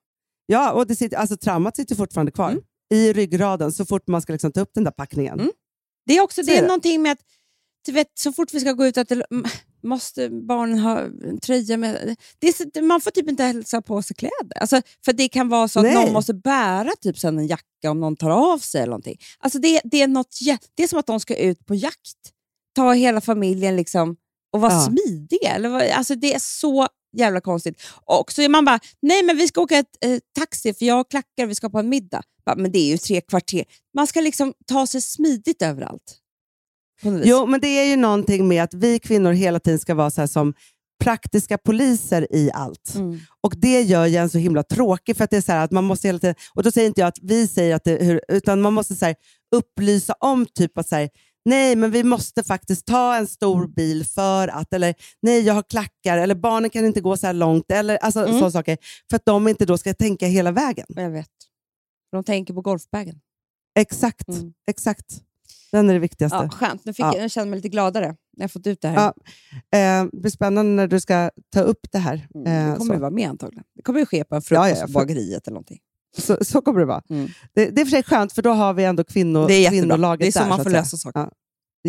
Ja, och det sitter, alltså, traumat sitter fortfarande kvar Mm. i ryggraden så fort man ska liksom ta upp den där packningen. Mm. Det är också Så det är det. någonting med att du vet, så fort vi ska gå ut att det, måste barnen ha tröja med... Det är, så- man får typ inte hälsa på sig kläder. Alltså, för det kan vara så att Nej. någon måste bära typ sen en jacka om någon tar av sig eller någonting. Alltså det, det, är något, det är som att de ska ut på jakt. Ta hela familjen liksom och vara Ja. smidiga. Eller, alltså det är så jävla konstigt. Och så är man bara, nej men vi ska åka ett, eh, taxi för jag har klackar och vi ska på en middag. Bara, men det är ju tre kvarter. Man ska liksom ta sig smidigt överallt. Jo, men det är ju någonting med att vi kvinnor hela tiden ska vara så som praktiska poliser i allt. Mm. Och Det gör ju en så himla tråkig, för att det är så här att man måste hela tiden, och då säger inte jag att vi säger att det, hur, utan man måste så här, upplysa om typ att så här, nej, men vi måste faktiskt ta en stor bil för att, eller nej, jag har klackar, eller barnen kan inte gå så här långt, eller alltså, Mm. sådana saker. För att de inte då ska tänka hela vägen. Jag vet. De tänker på golfbagen. Exakt, Mm. exakt. Den är det viktigaste. Ja, skönt, nu fick Ja. jag, jag känner mig lite gladare när jag fått ut det här. Ja, Eh, det blir spännande när du ska ta upp det här. Mm, Eh, det kommer ju så. vara med antagligen. Det kommer ju ske på en frukost ja, ja, på bageriet eller någonting. Så, så kommer det vara. Mm. Det, det är för sig skönt, för då har vi ändå kvinno, Det är jättebra. kvinnolaget Det är så där. man får lösa saker. Ja.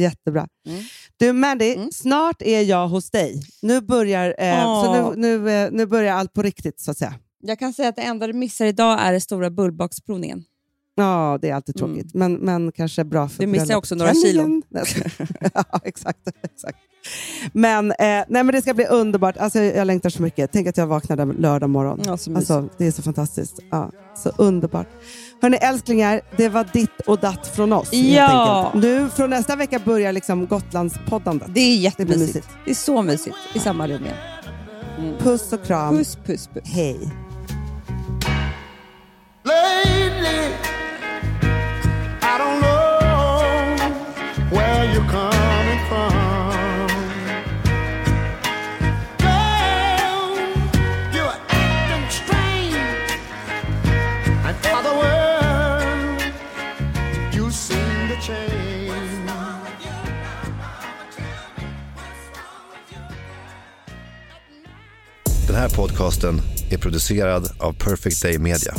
Jättebra. Mm. Du Mandy, Mm. snart är jag hos dig. Nu börjar, eh, så Åh. nu, nu, eh, nu börjar allt på riktigt, så att säga. Jag kan säga att det enda du missar idag är den stora bullbaksprovningen. Ja, det är alltid tråkigt, men, men kanske bra för Du missar också några bröllopsklänningen. ja, exakt. exakt. Men, eh, nej, men det ska bli underbart. Alltså, jag längtar så mycket. Tänk att jag vaknade lördag morgon. Ja, alltså, det är så fantastiskt. Ja, så underbart. Hörni älsklingar, det var ditt och datt från oss. Ja. Nu från nästa vecka börjar liksom Gotlandspoddandet. Det är Det jättemysigt. mysigt. Det är så mysigt i samma rum igen. Puss och kram. Puss, puss, puss. Hej. Lately, you're coming from. Girl, you're acting strange. And other world, you seem to change. Den här podcasten är producerad av Perfect Day Media.